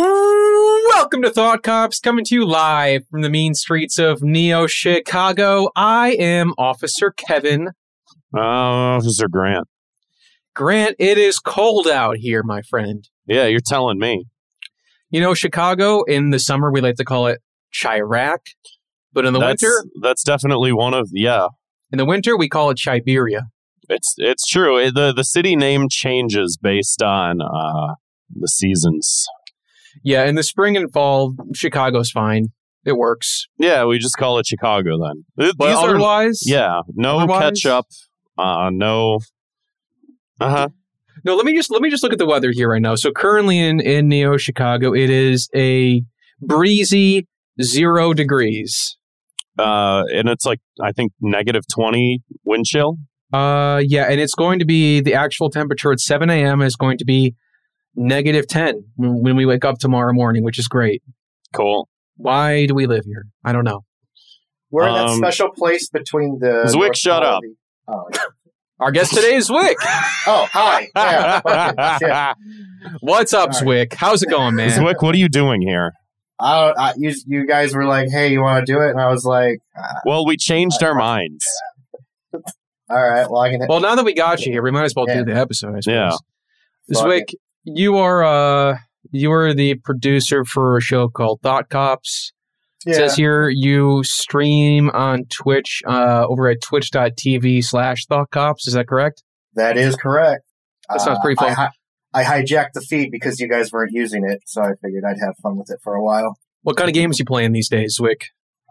Welcome to Thought Cops, coming to you live from the mean streets of Neo Chicago. I am Officer Kevin. Uh, Officer Grant. Grant, it is cold out here, my friend. Yeah, you're telling me. You know, Chicago, in the summer, we like to call it Chiraq, but in the that's, winter, that's definitely one of yeah. in the winter, we call it Siberia. It's it's true. It- the The city name changes based on uh, the seasons. Yeah, in the spring and fall, Chicago's fine. It works. Yeah, we just call it Chicago then. But These are otherwise, yeah, no otherwise- ketchup. Uh, no. Uh huh. No, let me just let me just look at the weather here right now. So currently in in Neo Chicago, it is a breezy zero degrees. Uh, and it's like I think negative twenty wind chill. Uh, yeah, and it's going to be the actual temperature at 7 a.m. is going to be negative 10 when when we wake up tomorrow morning, which is great. Cool. Why do we live here? I don't know. We're in that Um, special place between the. Zwick, North shut Pole up. and the- Oh, yeah. Our guest today is Zwick. oh, hi. Yeah, fucking shit. What's up, All Zwick? How's it going, man? Zwick, what are you doing here? I, don't- I, you, you guys were like, "Hey, you want to do it?" And I was like, ah, Well, we changed our minds. "All right, well, I can." Well, now that we got you here, we might as well Yeah. do the episode. I suppose. Yeah. Fuck Zwick, you are uh you are the producer for a show called Thought Cops. It says here you stream on Twitch uh, over at twitch.tv slash Thought Cops. Is that correct? that is correct. That sounds pretty I, fun. hi- I hijacked the feed because you guys weren't using it, so I figured I'd have fun with it for a while. What kind of games you playing these days, Zwick?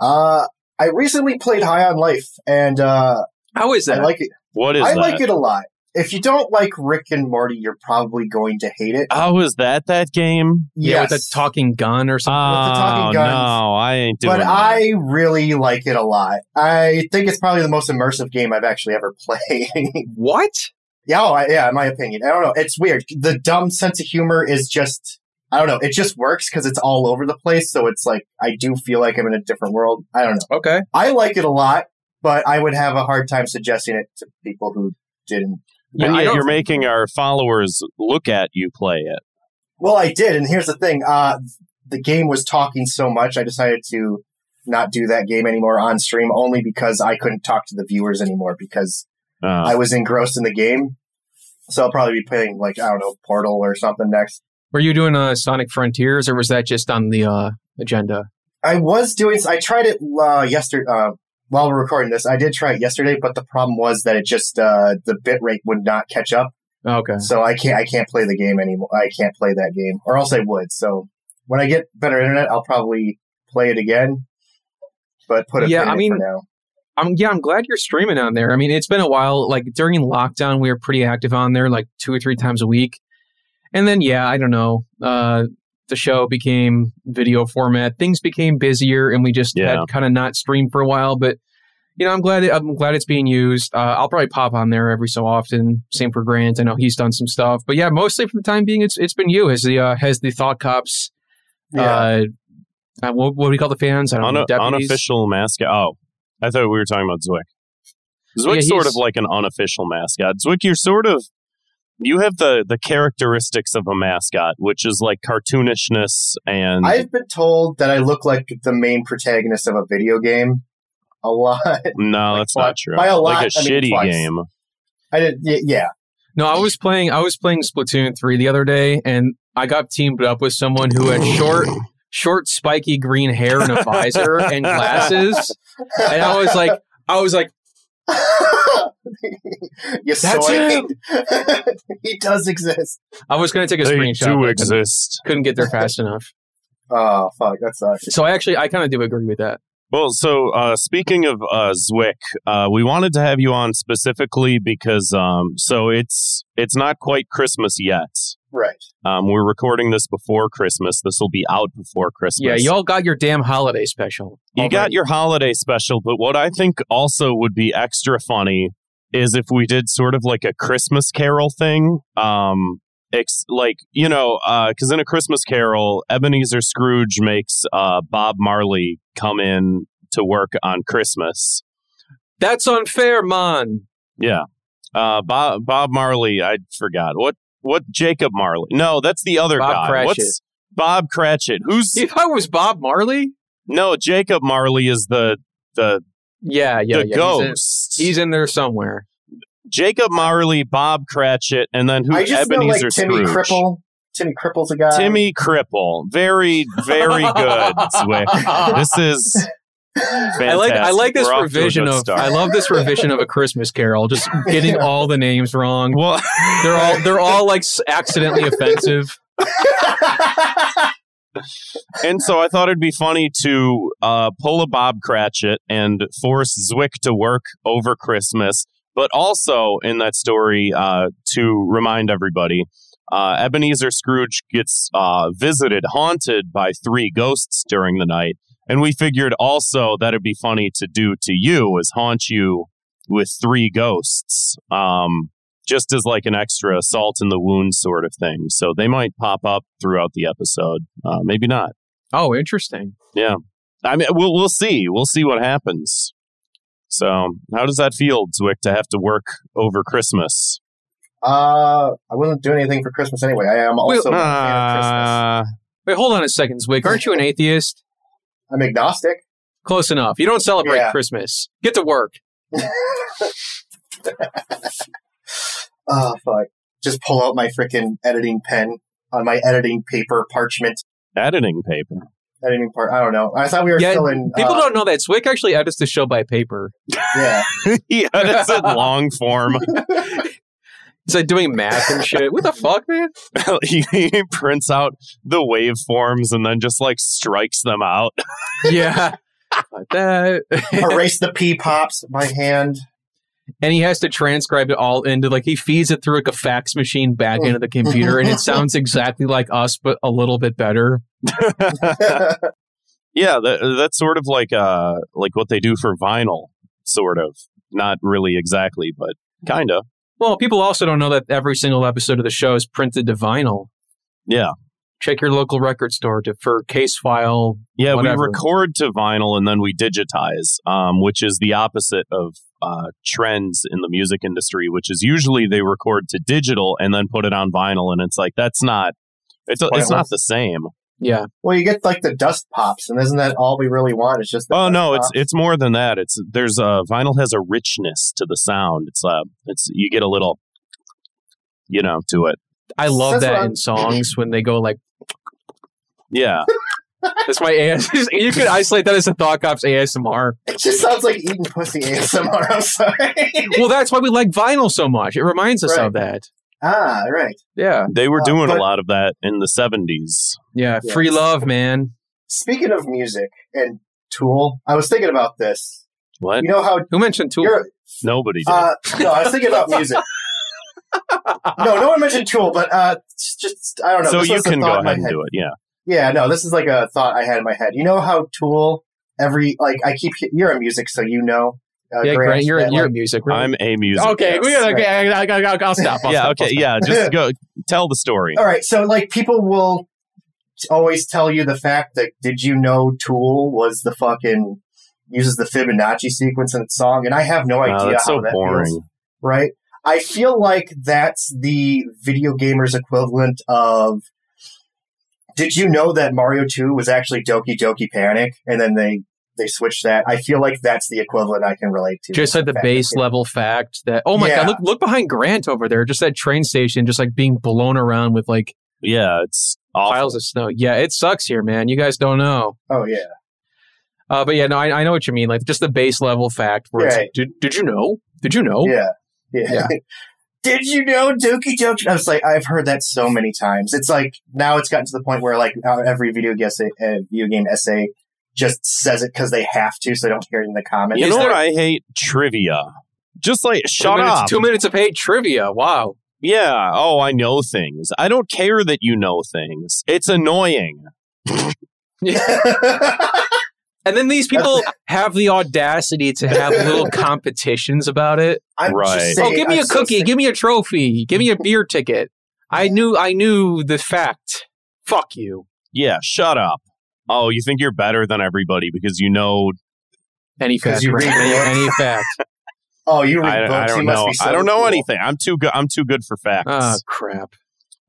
Uh, I recently played High on Life, and uh, How is that? I like it. What is I that? like it a lot. If you don't like Rick and Morty, you're probably going to hate it. Oh, is that that game? yeah, with a talking gun or something. Oh, the talking Oh, guns. no, I ain't doing but that. I really like it a lot. I think it's probably the most immersive game I've actually ever played. what? yeah, oh, yeah, in my opinion. I don't know. It's weird. The dumb sense of humor is just, I don't know. It just works because it's all over the place. So it's like, I do feel like I'm in a different world. I don't know. Okay. I like it a lot, but I would have a hard time suggesting it to people who didn't. And yet you're making our followers look at you play it. Well, I did. And here's the thing. Uh, the game was talking so much. I decided to not do that game anymore on stream only because I couldn't talk to the viewers anymore because Uh, I was engrossed in the game. So I'll probably be playing like I don't know Portal or something next. Were you doing uh, Sonic Frontiers or was that just on the uh, agenda? I was doing. I tried it uh, yesterday. While we're recording this, I did try it yesterday, but the problem was that it just uh, the bit rate would not catch up. Okay. So I can't. I can't play the game anymore. I can't play that game, or else I would. So when I get better internet, I'll probably play it again. But put a Yeah, I mean- for now. I'm yeah, I'm glad you're streaming on there. I mean, it's been a while. Like during lockdown, we were pretty active on there, like two or three times a week. And then yeah, I don't know. Uh, the show became video format. Things became busier, and we just Yeah. had kind of not streamed for a while. But you know, I'm glad I'm glad it's being used. Uh, I'll probably pop on there every so often. Same for Grant. I know he's done some stuff, but yeah, mostly for the time being, it's it's been you as the uh, has the Thought Cops. Yeah. Uh, uh, what, what do we call the fans? I don't know. Deputies? unofficial mascot. Oh, I thought we were talking about Zwick. Yeah, Zwick's sort of like an unofficial mascot. Zwick, you're sort of you have the the characteristics of a mascot, which is like cartoonishness and I've been told that I look like the main protagonist of a video game a lot. no, like that's twi- not true. by a lot, like a I shitty twice. game. I did. y- Yeah. No, I was playing. I was playing Splatoon three the other day, and I got teamed up with someone who had short, short, spiky green hair and a visor and glasses, and I was like, I was like, you That's soy. he does exist. I was going to take a They screenshot. do but exist. Couldn't get there fast enough. Oh fuck, that sucks. So I actually, I kind of do agree with that. Well, so uh, speaking of uh, Zwick, uh, we wanted to have you on specifically because um, so it's it's not quite Christmas yet. Right. Um, we're recording this before Christmas. This will be out before Christmas. Yeah, y'all got your damn holiday special. You got your holiday special, but what I think also would be extra funny is if we did sort of like a Christmas Carol thing. Um, ex- like you know, because in a Christmas Carol, Ebenezer Scrooge makes uh, Bob Marley come in to work on Christmas. That's unfair, man. Yeah, uh, Bob Bob Marley. I forgot what what Jacob Marley. No, that's the other Bob guy. Cratchit. What's Bob Cratchit. Who's If I was Bob Marley? no Jacob Marley is the the Yeah, yeah, the yeah. ghost. He's in, he's in there somewhere. Jacob Marley, Bob Cratchit, and then who? I just know like Timmy Scrooge. Cripple. Timmy Cripple's a guy. Timmy Cripple. Very, very good. This is fantastic. I like I like this We're off to a revision good of start. I love this revision of a Christmas Carol. Just getting Yeah. all the names wrong. well, They're all they're all like accidentally offensive. and so I thought it'd be funny to uh, pull a Bob Cratchit and force Zwick to work over Christmas, but also in that story uh, to remind everybody. Uh, Ebenezer Scrooge gets uh, visited, haunted by three ghosts during the night. And we figured also that it'd be funny to do to you is haunt you with three ghosts, um, just as like an extra salt in the wound sort of thing. So they might pop up throughout the episode. Uh, maybe not. Oh, interesting. Yeah, I mean, we'll we'll see. We'll see what happens. So, how does that feel, Zwick, to have to work over Christmas? uh, I wasn't doing anything for Christmas anyway. I am also a fan of Christmas. Ah, Wait, hold on a second, Zwick. Aren't you an atheist? I'm agnostic. Close enough. You don't celebrate Yeah. Christmas. Get to work. Oh fuck! Just pull out my freaking editing pen on my editing paper parchment. editing paper. Editing part. I don't know. I thought we were Yeah, still in. People uh, don't know that Zwick actually edits the show by paper. Yeah. yeah, that's in long form. He's like doing math and shit. What the fuck, man? he, he prints out the waveforms and then just like strikes them out. Yeah. Like that. Erase the p pops by hand. And he has to transcribe it all into like he feeds it through like a fax machine back into the computer and it sounds exactly like us but a little bit better yeah, that, that's sort of like uh like what they do for vinyl, sort of. Not really exactly, but kind of. well people also don't know that every single episode of the show is printed to vinyl Yeah. check your local record store to for case file Yeah, Whatever. we record to vinyl and then we digitize, um, which is the opposite of uh, trends in the music industry, which is usually they record to digital and then put it on vinyl, and it's like that's not it's it's not the same. yeah well, you get like the dust pops, and isn't that all we really want? It's just the Oh no, it's pops? it's more than that. It's there's uh vinyl has a richness to the sound. It's uh it's you get a little you know to it. i love That's that in songs when they go like Yeah. That's my AS you could isolate that as a thought cops asmr It just sounds like eating pussy ASMR. I'm sorry. well that's why we like vinyl so much it reminds us Right. of that ah, right. yeah They were Uh, doing but- a lot of that in the 70s. yeah Yes. free love man Speaking of music and Tool, I was thinking about this. What? You know how who mentioned Tool? you're Nobody did. Uh, no, I was thinking about music. no, no one mentioned Tool, but uh, just I don't know. so this you can go ahead and do it. Yeah. Yeah, no, this is like a thought I had in my head. You know how Tool every like I keep you're in music, so you know. Uh, yeah grant you're, that, you're like, music right? I'm a music. Okay, we Yes, gotta, okay, I, I, I, I'll stop. I'll yeah, stop, okay, I'll stop. yeah, just go tell the story. All right, so like people will always tell you the fact that did you know Tool was the fucking uses the Fibonacci sequence in its song, and I have no idea Wow, that's how so that boring. feels. Right? I feel like that's the video gamers equivalent of. Did you know that Mario Two was actually Doki Doki Panic, and then they they switched that? I feel like that's the equivalent I can relate to. Just like the fact base that- level fact that oh my Yeah. god, look look behind Grant over there, just that train station, just like being blown around with like Yeah, it's awful. piles of snow. Yeah, it sucks here, man. You guys don't know. Oh yeah, Uh, but yeah, no, I, I know what you mean. Like just the base level fact where it's like, did did you know? Did you know? yeah, yeah. Yeah. Did you know Doki Doki? I was like, I've heard that so many times. It's like now it's gotten to the point where like uh, every video essay, uh, video game essay just says it because they have to, so they don't hear it in the comments. You know there- what I hate? Trivia. Just like Two shut minutes, up. Two minutes of hate trivia. Wow. Yeah. Oh, I know things. I don't care that you know things. It's annoying. And then these people have the audacity to have little competitions about it. I'm Right. just oh, give me I'm a so cookie. sick- Give me a trophy. Give me a beer ticket. I knew. I knew the fact. Fuck you. Yeah. Shut up. Oh, you think you're better than everybody because you know? Any 'Cause fact. you read any, any fact. Oh, you read I, books. I don't must know. be so I don't know cool. anything. I'm too good. I'm too good for facts. Oh crap.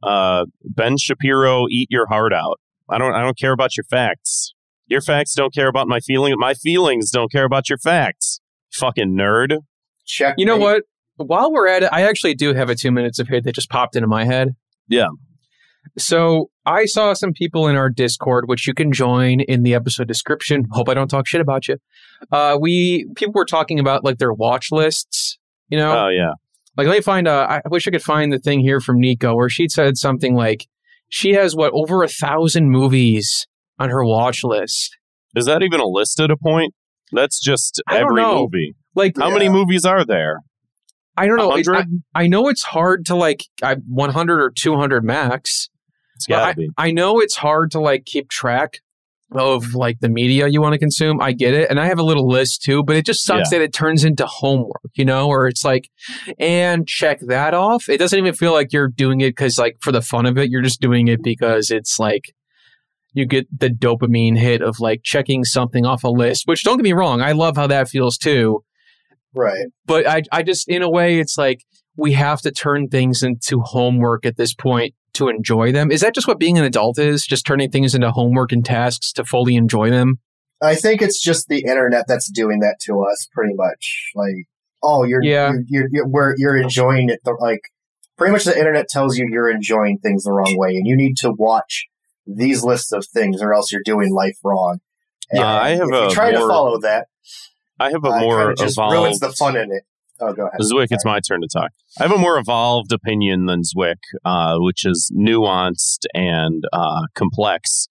uh, ben Shapiro, eat your heart out. I don't I don't care about your facts. Your facts don't care about my feeling. My feelings don't care about your facts. Fucking nerd. Check. You know what? While we're at it, I actually do have a two minutes of hate that just popped into my head. Yeah. So I saw some people in our Discord, which you can join in the episode description. Hope I don't talk shit about you. Uh, we people were talking about like their watch lists. You know, Oh yeah. like let me find. Uh, I wish I could find the thing here from Nico where she said something like she has what over a thousand movies on her watch list. Is that even a list at a point? That's just I every movie. Like How many movies are there? I don't know. It- I, 100? I know it's hard to like I, 100 or 200 max. It's Well, gotta be. I know it's hard to like keep track of like the media you want to consume. I get it. And I have a little list too, but it just sucks that it turns into homework, you know, or it's like, and check that off. It doesn't even feel like you're doing it because like for the fun of it. You're just doing it because it's like you get the dopamine hit of like checking something off a list, which don't get me wrong. I love how that feels too. Right. But I, I just, in a way, it's like we have to turn things into homework at this point to enjoy them. Is that just what being an adult is? Just turning things into homework and tasks to fully enjoy them? I think it's just the internet that's doing that to us, pretty much. Like, oh, you're Yeah. you're you're, you're, you're enjoying it. The, like, pretty much the internet tells you you're enjoying things the wrong way, and you need to watch these lists of things, or else you're doing life wrong. Yeah, I have if a you try more- to follow that. I have a uh, more kinda just evolved. ruins the fun in it. Oh, go ahead. Zwick, it's my turn to talk. I have a more evolved opinion than Zwick, uh, which is nuanced and uh, complex.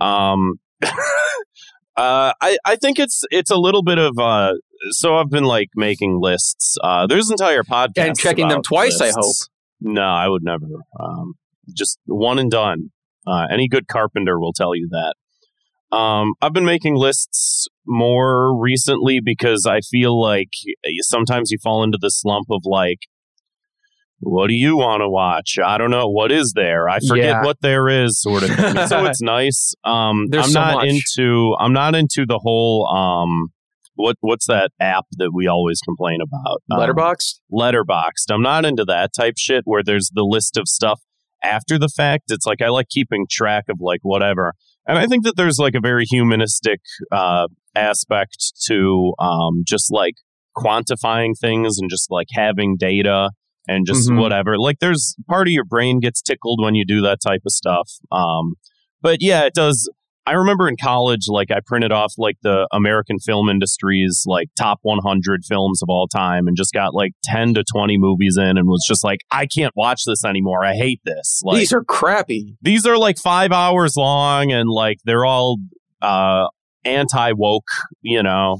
Um, uh, I I think it's it's a little bit of uh, so I've been like making lists. Uh, there's entire podcasts And checking them about twice, I hope. No, I would never. Um, just one and done. Uh, any good carpenter will tell you that. Um, I've been making lists more recently because I feel like sometimes you fall into the slump of like, what do you want to watch? I don't know. What is there? I forget Yeah. what there is, sort of. thing. so it's nice. Um, There's I'm so not much. into. I'm not into the whole. Um, what what's that app that we always complain about? Um, Letterboxd? letterboxed. I'm not into that type shit where there's the list of stuff after the fact. It's like I like keeping track of like whatever. And I think that there's like a very humanistic uh, aspect to um, just like quantifying things and just like having data and just Mhm. whatever. Like there's part of your brain gets tickled when you do that type of stuff. Um, but yeah, it does. I remember in college, like I printed off like the American film industry's like top 100 films of all time and just got like 10 to 20 movies in and was just like, I can't watch this anymore. I hate this. Like These are crappy. these are like five hours long and like they're all uh, anti woke, you know.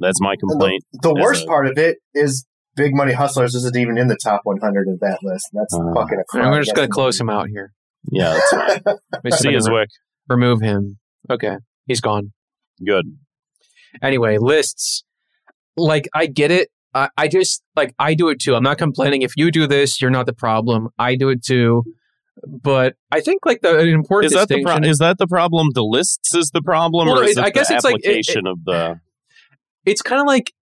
That's my complaint. The As worst a- part of it is Big Money Hustlers isn't even in the top 100 of that list. That's Uh, fucking a crime. I'm just going to close him out here. Yeah, that's fine. Let See you, somebody re- Zwick. Remove him. Okay. He's gone. Good. Anyway, lists. Like, I get it. I, I just, like, I do it too. I'm not complaining. If you do this, you're not the problem. I do it too. But I think, like, the an important Is that the pro- is that the problem? The lists is the problem, Well, or is it- it I guess the it's like- it- application of the? it's kind of like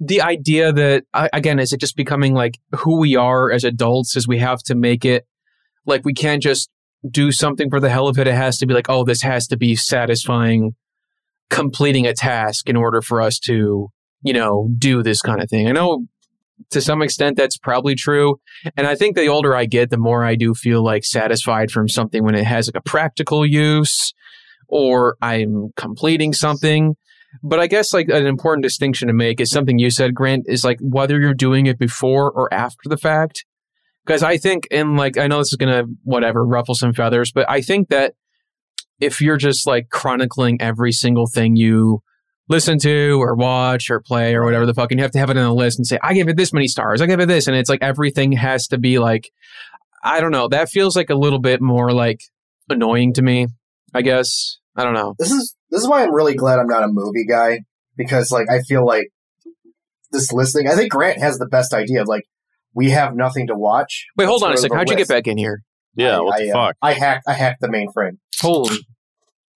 the idea that again is it just becoming like who we are as adults is we have to make it like we can't just do something for the hell of it it has to be like oh this has to be satisfying completing a task in order for us to you know do this kind of thing i know to some extent that's probably true and i think the older i get the more i do feel like satisfied from something when it has like a practical use or i'm completing something but I guess like an important distinction to make is something you said, Grant, is like whether you're doing it before or after the fact. Because I think, and like, I know this is to, whatever, ruffle some feathers, but I think that if you're just like chronicling every single thing you listen to or watch or play or whatever the fuck, and you have to have it in a list and say, I give it this many stars, I give it this. And it's like everything has to be like, I don't know, that feels like a little bit more like annoying to me, I guess. I don't know. This is this is why I'm really glad I'm not a movie guy because like I feel like this listing. I think Grant has the best idea of like we have nothing to watch. Wait, hold on a go second. How'd you get back in here? Yeah, I- what I, the uh, fuck? I hacked I hacked the mainframe. Holy.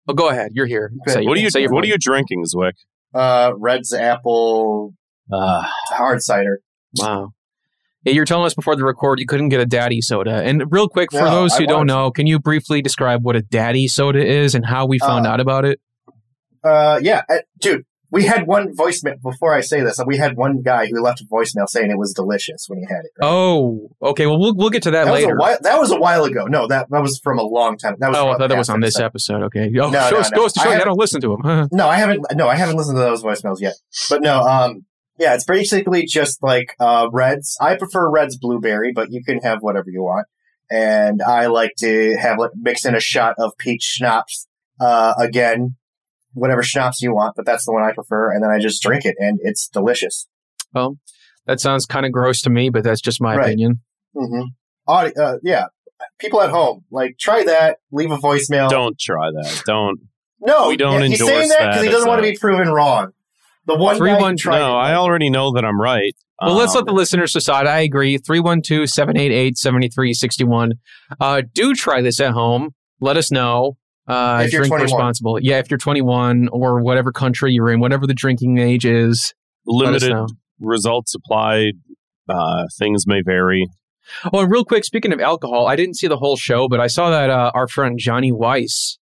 Oh, go ahead. You're here. Okay. Say What are you say What are you drinking, Zwick? Uh, Red's apple Uh, hard cider. Wow. Yeah, You're telling us before the record you couldn't get a daddy soda. And real quick, for No, those who don't know, can you briefly describe what a daddy soda is and how we found Uh, out about it? Uh, yeah, uh, dude. We had one voicemail before I say this. We had one guy who left a voicemail saying it was delicious when he had it. right? Oh, okay. Well, we'll we'll get to that, that was later. a while. That was a while ago. No, that that was from a long time. That was Oh, I thought that was on this episode. episode. Okay. Oh, No, shows, no, no. goes to I show you I don't listen to him. No, I haven't. No, I haven't listened to those voicemails yet. But no, um, yeah, it's basically just like uh, Reds. I prefer Reds blueberry, but you can have whatever you want. And I like to have like mix in a shot of peach schnapps. Uh, again, whatever schnapps you want, but that's the one I prefer. And then I just drink it, and it's delicious. well, that sounds kind of gross to me, but that's just my Right. opinion. Mm-hmm. Audi- uh, yeah, people at home, like try that. Leave a voicemail. Don't try that. Don't. no, we don't yeah, he's saying that because he doesn't want to be proven wrong. The one Three guy who one- tried no, it, I already know that I'm right. Well, let's let Um, the listeners decide. I agree. 312 788 7361. Uh, do try this at home. Let us know. Uh, If you're drink 21. responsible. Yeah, if you're 21 or whatever country you're in, whatever the drinking age is, limited results applied. Uh, things may vary. Oh, and real quick, speaking of alcohol, I didn't see the whole show, but I saw that uh, our friend Johnny Weiss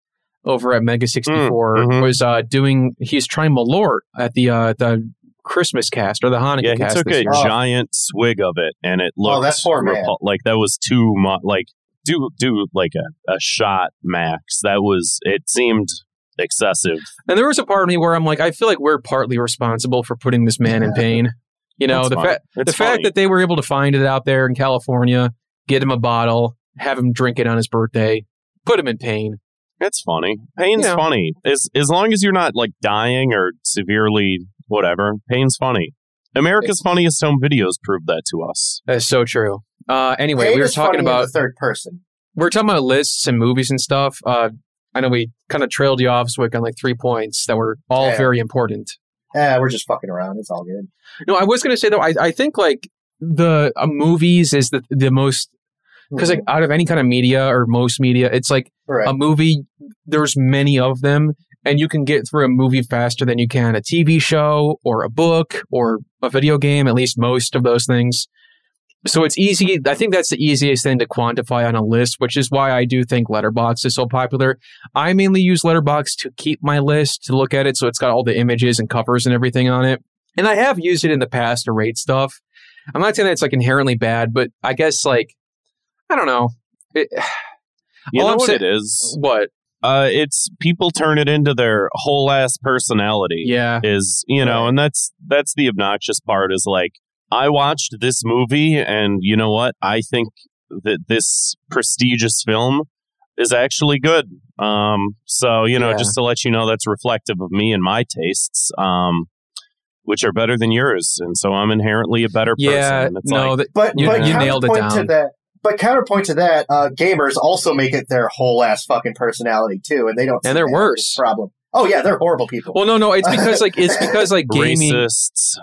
over at Mega 64 mhm. was uh, doing, he's trying Malort at the uh, the Christmas cast or the Hanukkah Yeah, he cast. took a year. Oh. giant swig of it, and it looked Oh, that poor man. like that was too much. Like do do like a, a shot max. That was it seemed excessive. And there was a part of me where I'm like, I feel like we're partly responsible for putting this man in pain. You know, That's the fact the fact that they were able to find it out there in California, get him a bottle, have him drink it on his birthday, put him in pain. It's funny. Pain's Yeah. funny. As as long as you're not like dying or severely whatever, pain's funny. America's funniest home videos proved that to us. That's so true. Uh, anyway, we were talking about the third person. we are talking about lists and movies and stuff. Uh, I know we kind of trailed you off, Zwick, on like three points that were all Yeah. very important. Yeah, we're just fucking around. It's all good. No, I was going to say though, I, I think like the uh, movies is the the most because like out of any kind of media or most media, it's like right. a movie. There's many of them, and you can get through a movie faster than you can a TV show or a book or a video game. At least most of those things. So it's easy. I think that's the easiest thing to quantify on a list, which is why I do think Letterboxd is so popular. I mainly use Letterboxd to keep my list to look at it, so it's got all the images and covers and everything on it. And I have used it in the past to rate stuff. I'm not saying that it's like inherently bad, but I guess like I don't know. It, You know I'm what say- it is? what? Uh, it's people turn it into their whole ass personality. Yeah. is you know Right. and that's that's the obnoxious part is like i watched this movie and you know what i think that this prestigious film is actually good um so you know Yeah. just to let you know that's reflective of me and my tastes um which are better than yours and so i'm inherently a better Yeah. person It's No, like, that, But You- but you nailed it counterpoint to that. But counterpoint to that, uh, gamers also make it their whole ass fucking personality too, and they don't. And see they're that as a worse. Problem. Oh yeah, they're horrible people. well, no, no. It's because like it's because like gaming. racists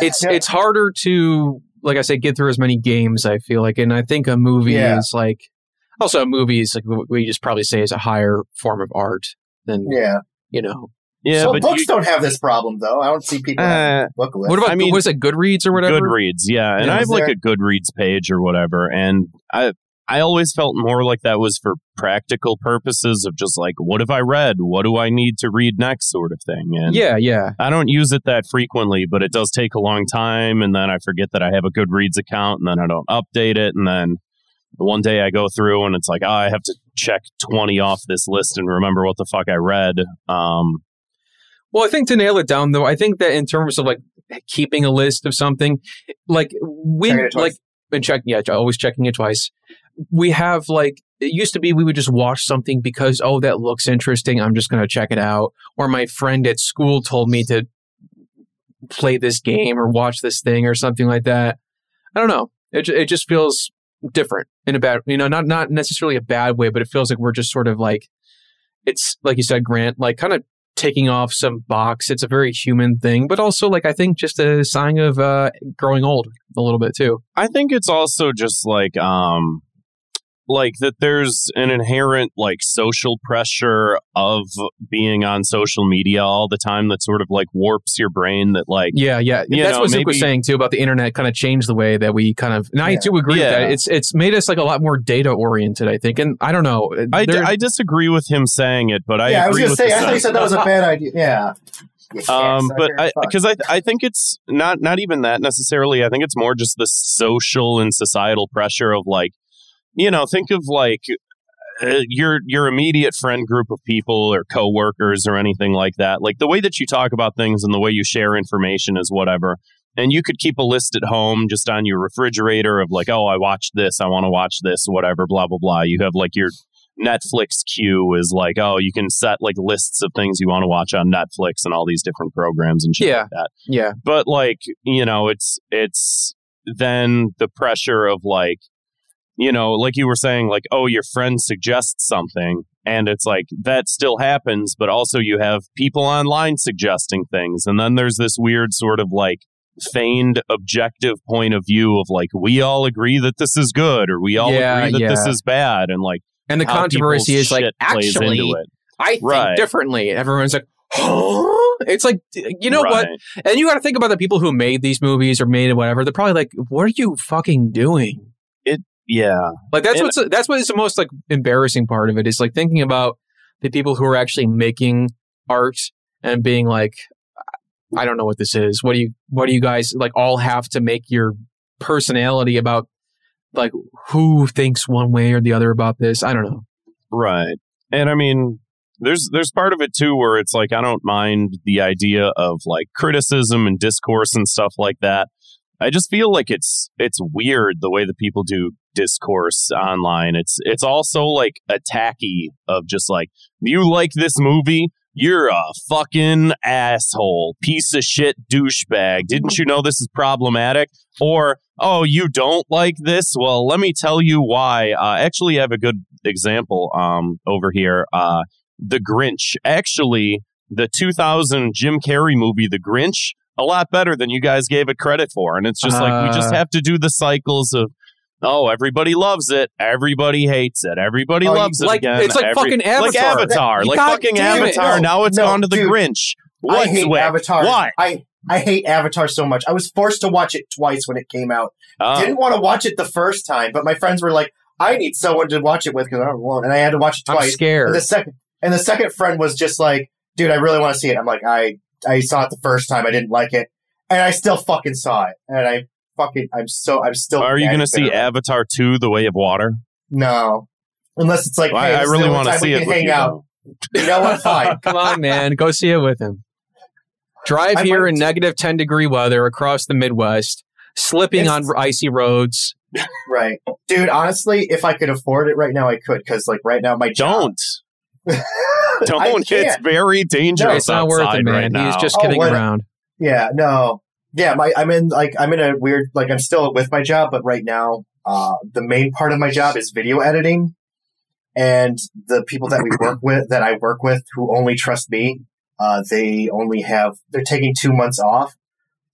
It's Yeah. it's harder to like I said get through as many games. I feel like, and I think a movie Yeah. is like also a movie is like we just probably say is a higher form of art than yeah. you know. yeah so but books you, don't have this problem though. I don't see people uh, book lists. What about I mean, was it Goodreads or whatever? Goodreads, yeah, and Yeah, I have is like there- a Goodreads page or whatever, and I I always felt more like that was for practical purposes of just like what have I read, what do I need to read next, sort of thing. And Yeah, yeah. I don't use it that frequently, but it does take a long time, and then I forget that I have a Goodreads account, and then I don't update it, and then one day I go through and it's like, oh, I have to check twenty off this list and remember what the fuck I read. Um, Well, I think to nail it down though, I think that in terms of like keeping a list of something, like when Checking like and check yeah, always checking it twice. We have like it used to be we would just watch something because oh that looks interesting, I'm just going to check it out. Or my friend at school told me to play this game or watch this thing or something like that. I don't know. It it just feels different in a bad, you know, not not necessarily a bad way, but it feels like we're just sort of like it's like you said, Grant, like kind of taking off some box. It's a very human thing, but also like I think just a sign of uh, growing old a little bit too. I think it's also just like um like that there's an inherent like social pressure of being on social media all the time that sort of like warps your brain that like Yeah, yeah. You That's know, what Zwick was saying too about the internet kind of changed the way that we kind of and I Yeah. do agree with Yeah. that. It's it's made us like a lot more data oriented, I think. And I don't know. I, d- there- I disagree with him saying it, but I yeah, I was agree gonna with say. I thought you said that was a bad idea. Yeah. You um suck but your i because i i think it's not not even that necessarily i think it's more just the social and societal pressure of like you know think of like uh, your your immediate friend group of people or coworkers or anything like that like the way that you talk about things and the way you share information is whatever and you could keep a list at home just on your refrigerator of like oh i watched this i want to watch this whatever blah blah blah you have like your Netflix queue is like, oh, you can set like lists of things you want to watch on Netflix and all these different programs and shit Yeah. like that. yeah. But like, you know, it's it's then the pressure of like, you know, like you were saying, like, oh, your friend suggests something, and it's like that still happens, but also you have people online suggesting things, and then there's this weird sort of like feigned objective point of view of like we all agree that this is good or we all Yeah, agree that this is bad and like And the controversy is like actually. I think Right. differently. Everyone's like, huh? It's like you know what? And you got to think about the people who made these movies or made it whatever. They're probably like, "What are you fucking doing?" Yeah. Like that's And- what's that's what is the most like embarrassing part of it is like thinking about the people who are actually making art and being like, I don't know what this is. What do you what do you guys like all have to make your personality about like who thinks one way or the other about this? I don't know. Right. And I mean, there's there's part of it too where it's like I don't mind the idea of like criticism and discourse and stuff like that. I just feel like it's it's weird the way that people do discourse online. It's it's also like attacky of just like you like this movie, you're a fucking asshole, piece of shit douchebag. Didn't you know this is problematic? Or oh, you don't like this? Well, let me tell you why. Uh, actually, I have a good example um, over here. Uh, the Grinch. Actually, the 2000 Jim Carrey movie, The Grinch, a lot better than you guys gave it credit for. And it's just like we just Uh. have to do the cycles of. Oh, everybody loves it. Everybody hates it. Everybody Oh, you- loves it like- again. it's like Every- fucking Like Avatar. Avatar. That- like God fucking damn it. Avatar. No, now it's no, gone to the dude. Grinch. I hate with? Avatar. Why? I I hate Avatar so much. I was forced to watch it twice when it came out. Oh. Didn't want to watch it the first time, but my friends were like, "I need someone to watch it with because I don't want," and I had to watch it I'm twice. scared. And the second and the second friend was just like, "Dude, I really want to see it." I'm like, "I I saw it the first time. I didn't like it, and I still fucking saw it, and I fucking I'm so I'm still." Are you going to see. Avatar 2, The Way of Water? No, unless it's like, Well, hey, I, I this is the really want to see it with hang you. out. You know what? Fine. Come on, man, go see it with him. Drive I here might- in negative ten degree weather across the Midwest, slipping It's- on icy roads. Right, dude. Honestly, if I could afford it right now, I could. Because like right now, my job, Don't. I Don't. It's very dangerous. it's not worth it, man. Right now. He's just Oh, kidding what- around. Yeah, no. Yeah, my I'm in like I'm in a weird like I'm still with my job, but right now, uh the main part of my job is video editing. And the people that we work with that I work with who only trust me, uh they only have they're taking two months off.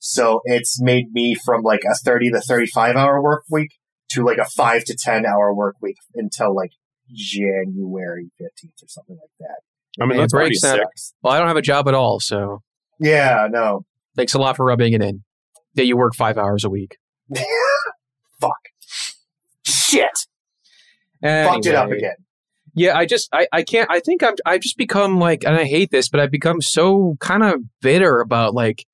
So it's made me from like a thirty to thirty five hour work week to like a five to ten hour work week until like January fifteenth or something like that. I mean, It that's pretty breaks down- sick. Well, I don't have a job at all, so Yeah, no. thanks a lot for rubbing it in. That you work five hours a week. Fuck. Shit. Fucked it up again. Yeah, I just I, I can't I think I'm I've just become like and I hate this, but I've become so kind of bitter about like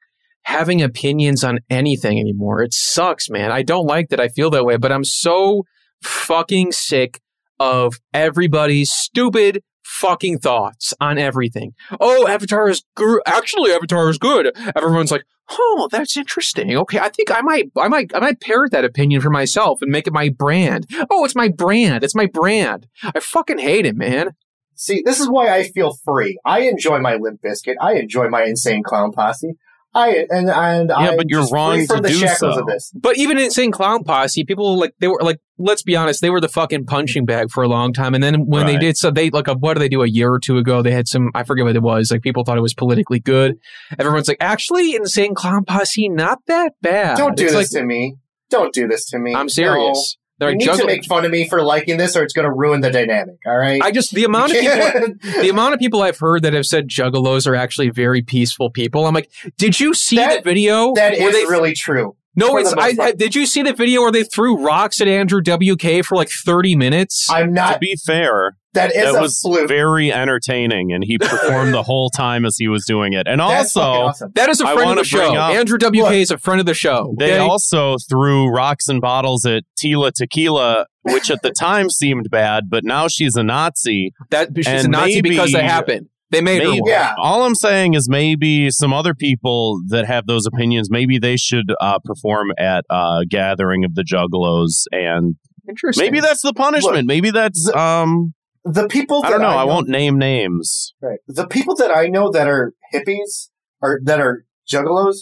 having opinions on anything anymore. It sucks, man. I don't like that I feel that way, but I'm so fucking sick of everybody's stupid fucking thoughts on everything. Oh, Avatar is gr- actually Avatar is good. Everyone's like, "Oh, that's interesting. Okay, I think I might I might I might parrot that opinion for myself and make it my brand. Oh, it's my brand. It's my brand. I fucking hate it, man. See, this is why I feel free. I enjoy my Limp Bizkit. I enjoy my Insane Clown Posse. I and and Yeah, I'm but you're wrong free from to the do shackles so. of this. But even in Insane Clown Posse, people like they were like, let's be honest, they were the fucking punching bag for a long time. And then when they did so, they like a, what did they do a year or two ago? They had some I forget what it was. Like people thought it was politically good. Everyone's like, actually, Insane Clown Posse not that bad. Don't do It's this like, to me. Don't do this to me. I'm serious. They're you like need to make fun of me for liking this, or it's going to ruin the dynamic. All right. I just the amount of people the amount of people I've heard that have said juggalos are actually very peaceful people. I'm like, did you see That- the video that is they really true. No? It's I. I- did you see the video where they threw rocks at Andrew WK for like 30 minutes? I'm not. To be fair, That is that a was fluke. very entertaining, and he performed the whole time as he was doing it. And That's also, awesome. that is a friend of the show. up- Andrew WK Look. is a friend of the show. They okay? also threw rocks and bottles at Tila Tequila, which at the time seemed bad, but now she's a Nazi. that she's a and Nazi because that happened. They made her Maybe. Yeah. All I'm saying is maybe some other people that have those opinions, maybe they should uh, perform at a gathering of the Juggalos, and Interesting. maybe that's the punishment. Look, maybe that's um, The people. I don't that know. I won't name names. Right. The people that I know that are hippies or that are juggalos,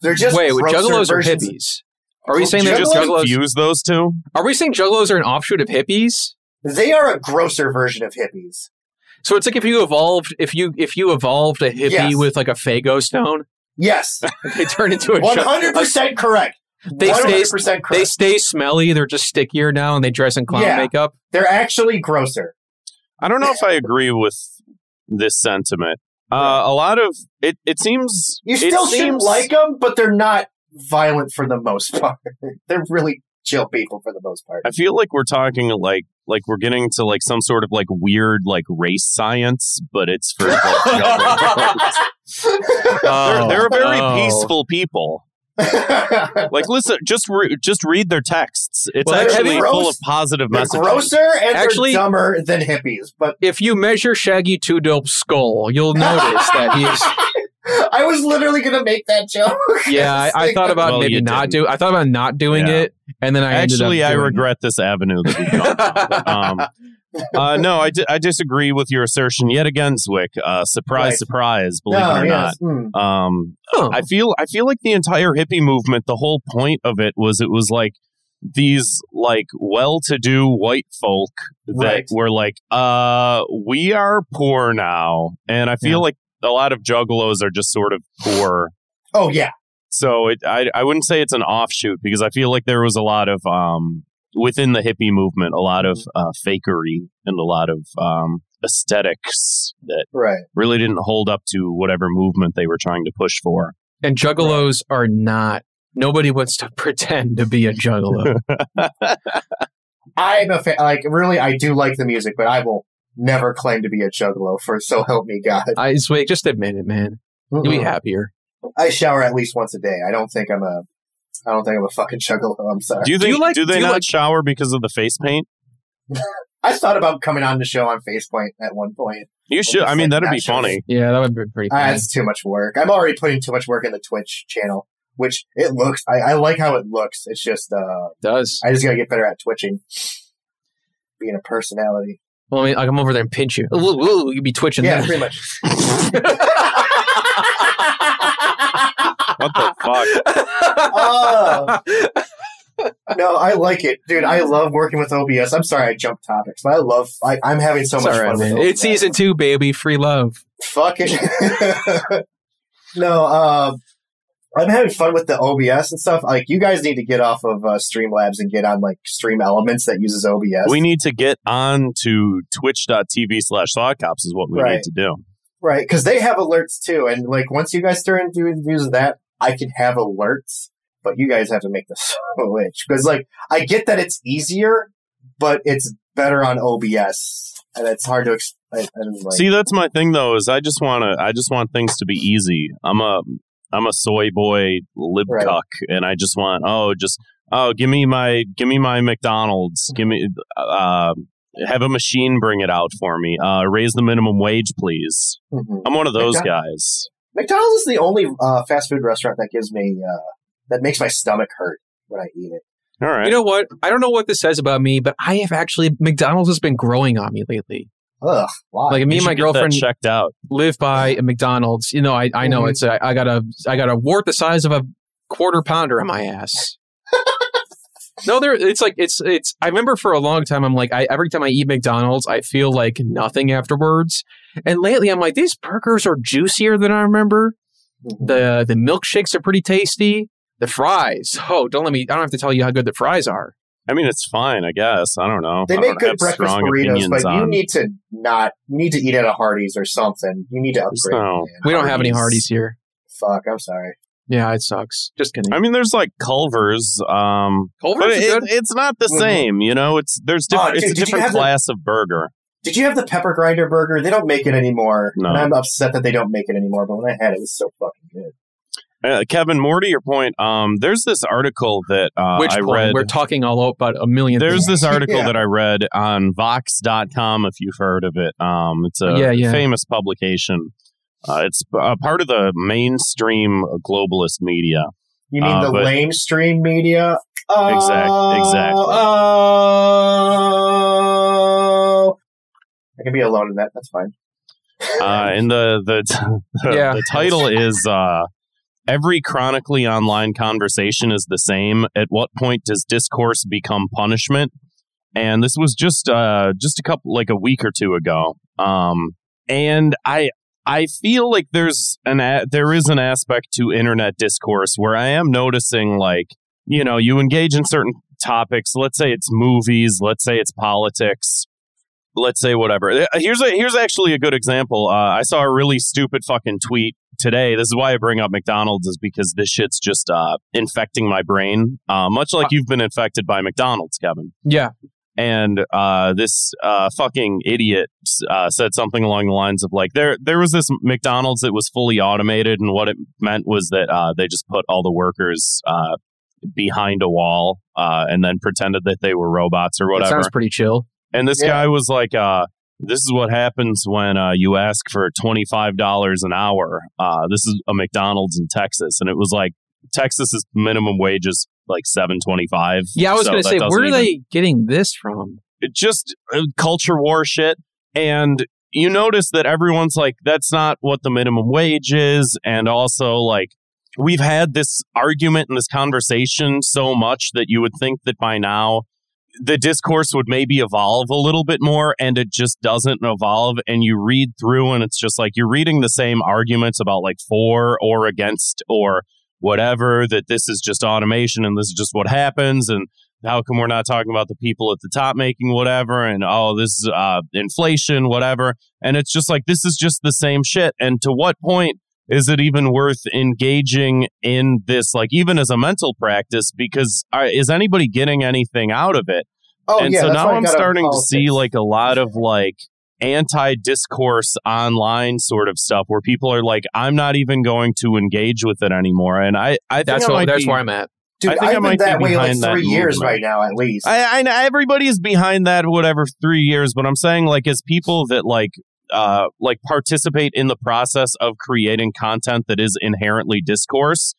they're just wait. wait, Juggalos or versions- hippies? Are we Well, saying they're Just just Juggalos- juggalos? confuse those two. Are we saying juggalos are an offshoot of hippies? They are a grosser version of hippies. So it's like if you evolved, if you if you evolved a hippie Yes. with like a Faygo stone, Yes, they turn into a hundred percent correct. They stay hundred percent they stay smelly. They're just stickier now, and they dress in clown Yeah. makeup. They're actually grosser. I don't know if I agree with this sentiment. Uh, a lot of it. It seems You it still shouldn't seems- like them, but they're not violent for the most part. they're really chill people for the most part. I feel like we're talking like like we're getting to like some sort of like weird like race science, but it's for like, juggalos. they're, they're a very Oh. peaceful people. Like, listen, just re- just read their texts. It's Well, actually they're full of positive they're messages. grosser and Actually- they're dumber than hippies. But If you measure Shaggy Two Dope's skull, you'll notice that he's. I was literally gonna make that joke. Yeah, I, I thought about Well, maybe not didn't. do. I thought about not doing Yeah. it, and then I Actually, ended up I doing regret this avenue that we've gone um, uh, no, I, di- I disagree with your assertion yet again, Zwick. Uh, surprise, Right. surprise, believe no, it or yes. mm. not. Um, Huh. I feel I feel like the entire hippie movement, the whole point of it was it was like these like well-to-do white folk that Right. were like, uh, we are poor now, and I feel Yeah. like a lot of juggalos are just sort of poor. Oh yeah, So it, I I wouldn't say it's an offshoot because I feel like there was a lot of um within the hippie movement, a lot of uh, fakery and a lot of um aesthetics that right. really didn't hold up to whatever movement they were trying to push for. and juggalos are not. Nobody wants to pretend to be a juggalo. I'm a fan. Like really, I do like the music, but I will never claim to be a juggalo. For so help me God. I wait, just admit it, man. You'll be happier. I shower at least once a day. I don't think I'm a. I don't think I'm a fucking juggalo. I'm sorry. Do you Do you like- do they do not like- shower because of the face paint? I thought about coming on the show on Facepoint at one point. You should. I mean, Not that'd be shower. funny. Yeah, that would be pretty. Ah, Funny. it's too much work. I'm already putting too much work in the Twitch channel, which it looks. I, I like how it looks. It's just. uh It does. I just gotta get better at twitching. Being a personality. Well, I mean, I come over there and pinch you. Ooh, ooh, you'd be twitching. Yeah, there. pretty much. What the fuck? Oh. No, I like it, dude. I love working with OBS. I'm sorry I jumped topics, but I love. I, I'm having so It's much all right, fun man. with OBS. It's season two, baby. Free love. Fuck it. no, um, I'm having fun with the OBS and stuff. Like, you guys need to get off of uh, Streamlabs and get on like Stream Elements that uses OBS. We need to get on to twitch.tv slash thoughtcops is what we Right. need to do. right, because they have alerts too. And like, once you guys start doing using that, I can have alerts. But you guys have to make the switch because, like, I get that it's easier, but it's better on OBS, and it's hard to explain. Like, See, that's my thing though. Is I just want to. I just want things to be easy. I'm a. I'm a soy boy lib Right. cuck, and I just want. Oh, just. Oh, give me my. Give me my McDonald's. Give me. Uh, have a machine bring it out for me. Uh, raise the minimum wage, please. Mhm. I'm one of those McDon- guys. McDonald's is the only uh, fast food restaurant that gives me uh, that makes my stomach hurt when I eat it. All right. You know what? I don't know what this says about me, but I have actually McDonald's has been growing on me lately. Ugh, why? Like me You and my should get that girlfriend checked out. live by a McDonald's. You know, I, I know Mhm. it's a, I got a I got a wart the size of a quarter pounder on my ass. no, there it's like it's it's. I remember for a long time I'm like I every time I eat McDonald's I feel like nothing afterwards. And lately I'm like these burgers are juicier than I remember. Mhm. The the milkshakes are pretty tasty. The fries, oh, don't let me. I don't have to tell you how good the fries are. I mean, it's fine, I guess. I don't know. They I make good have breakfast burritos, opinions but you need to not. You need to eat at a Hardee's or something. You need to upgrade. No. man. We don't have any Hardee's. Hardee's here. Fuck. I'm sorry. Yeah, it sucks. Just kidding. I mean, there's like Culver's, um, Culver's but is it, good. it's not the Mhm. same. You know, it's there's Oh, different. dude, it's a different have the- class of burger. Did you have the pepper grinder burger? They don't make it anymore, No. and I'm upset that they don't make it anymore. But when I had it, it was so fucking good. Uh, Kevin, more to your point, um, there's this article that uh, Which I point? read. We're talking all about a million. There's things. this article Yeah. that I read on Vox.com, if you've heard of it. Um, it's a Yeah, yeah. famous publication. Uh, it's a part of the mainstream globalist media. You mean Uh, the but- lamestream media? Oh, Exact- exactly. Oh, I can be alone in that. That's fine. Uh, and the the the, Yeah. the title is uh, "Every chronically online conversation is the same. At what point does discourse become punishment?" And this was just uh, just a couple like a week or two ago. Um, and I I feel like there's an a- there is an aspect to internet discourse where I am noticing like you know you engage in certain topics. Let's say it's movies. Let's say it's politics let's say whatever. Uh, Here's a here's actually a good example. Uh, I saw a really stupid fucking tweet today. This is why I bring up McDonald's is because this shit's just uh, infecting my brain, uh, much like you've been infected by McDonald's, Kevin. yeah. And uh, this uh, fucking idiot uh, said something along the lines of like there there was this McDonald's that was fully automated, and what it meant was that uh, they just put all the workers uh, behind a wall uh, and then pretended that they were robots or That whatever. sounds pretty chill. And this Yeah. guy was like, uh, this is what happens when uh, you ask for $25 an hour. Uh, this is a McDonald's in Texas. And it was like, Texas's minimum wage is like 725 Yeah, I was So going to say, where are even- they getting this from? it just uh, culture war shit. And you notice that everyone's like, that's not what the minimum wage is. And also, like, we've had this argument and this conversation so much that you would think that by now the discourse would maybe evolve a little bit more, and it just doesn't evolve. And you read through, and it's just like you're reading the same arguments about like for or against or whatever, that this is just automation and this is just what happens. And how come we're not talking about the people at the top making whatever and oh this is uh, inflation whatever and it's just like this is just the same shit and to what point is it even worth engaging in this like even as a mental practice because uh, is anybody getting anything out of it Oh and yeah, so now I i'm got out of starting to see like a lot of like anti-discourse online sort of stuff where people are like i'm not even going to engage with it anymore and i i That's I what, might that's be- where I'm at. Dude, I think I I've been might be that way like three years movement. right now, at least. I, I know everybody is behind that, whatever, three years. But I'm saying, like, as people that like, uh, like participate in the process of creating content that is inherently discourse,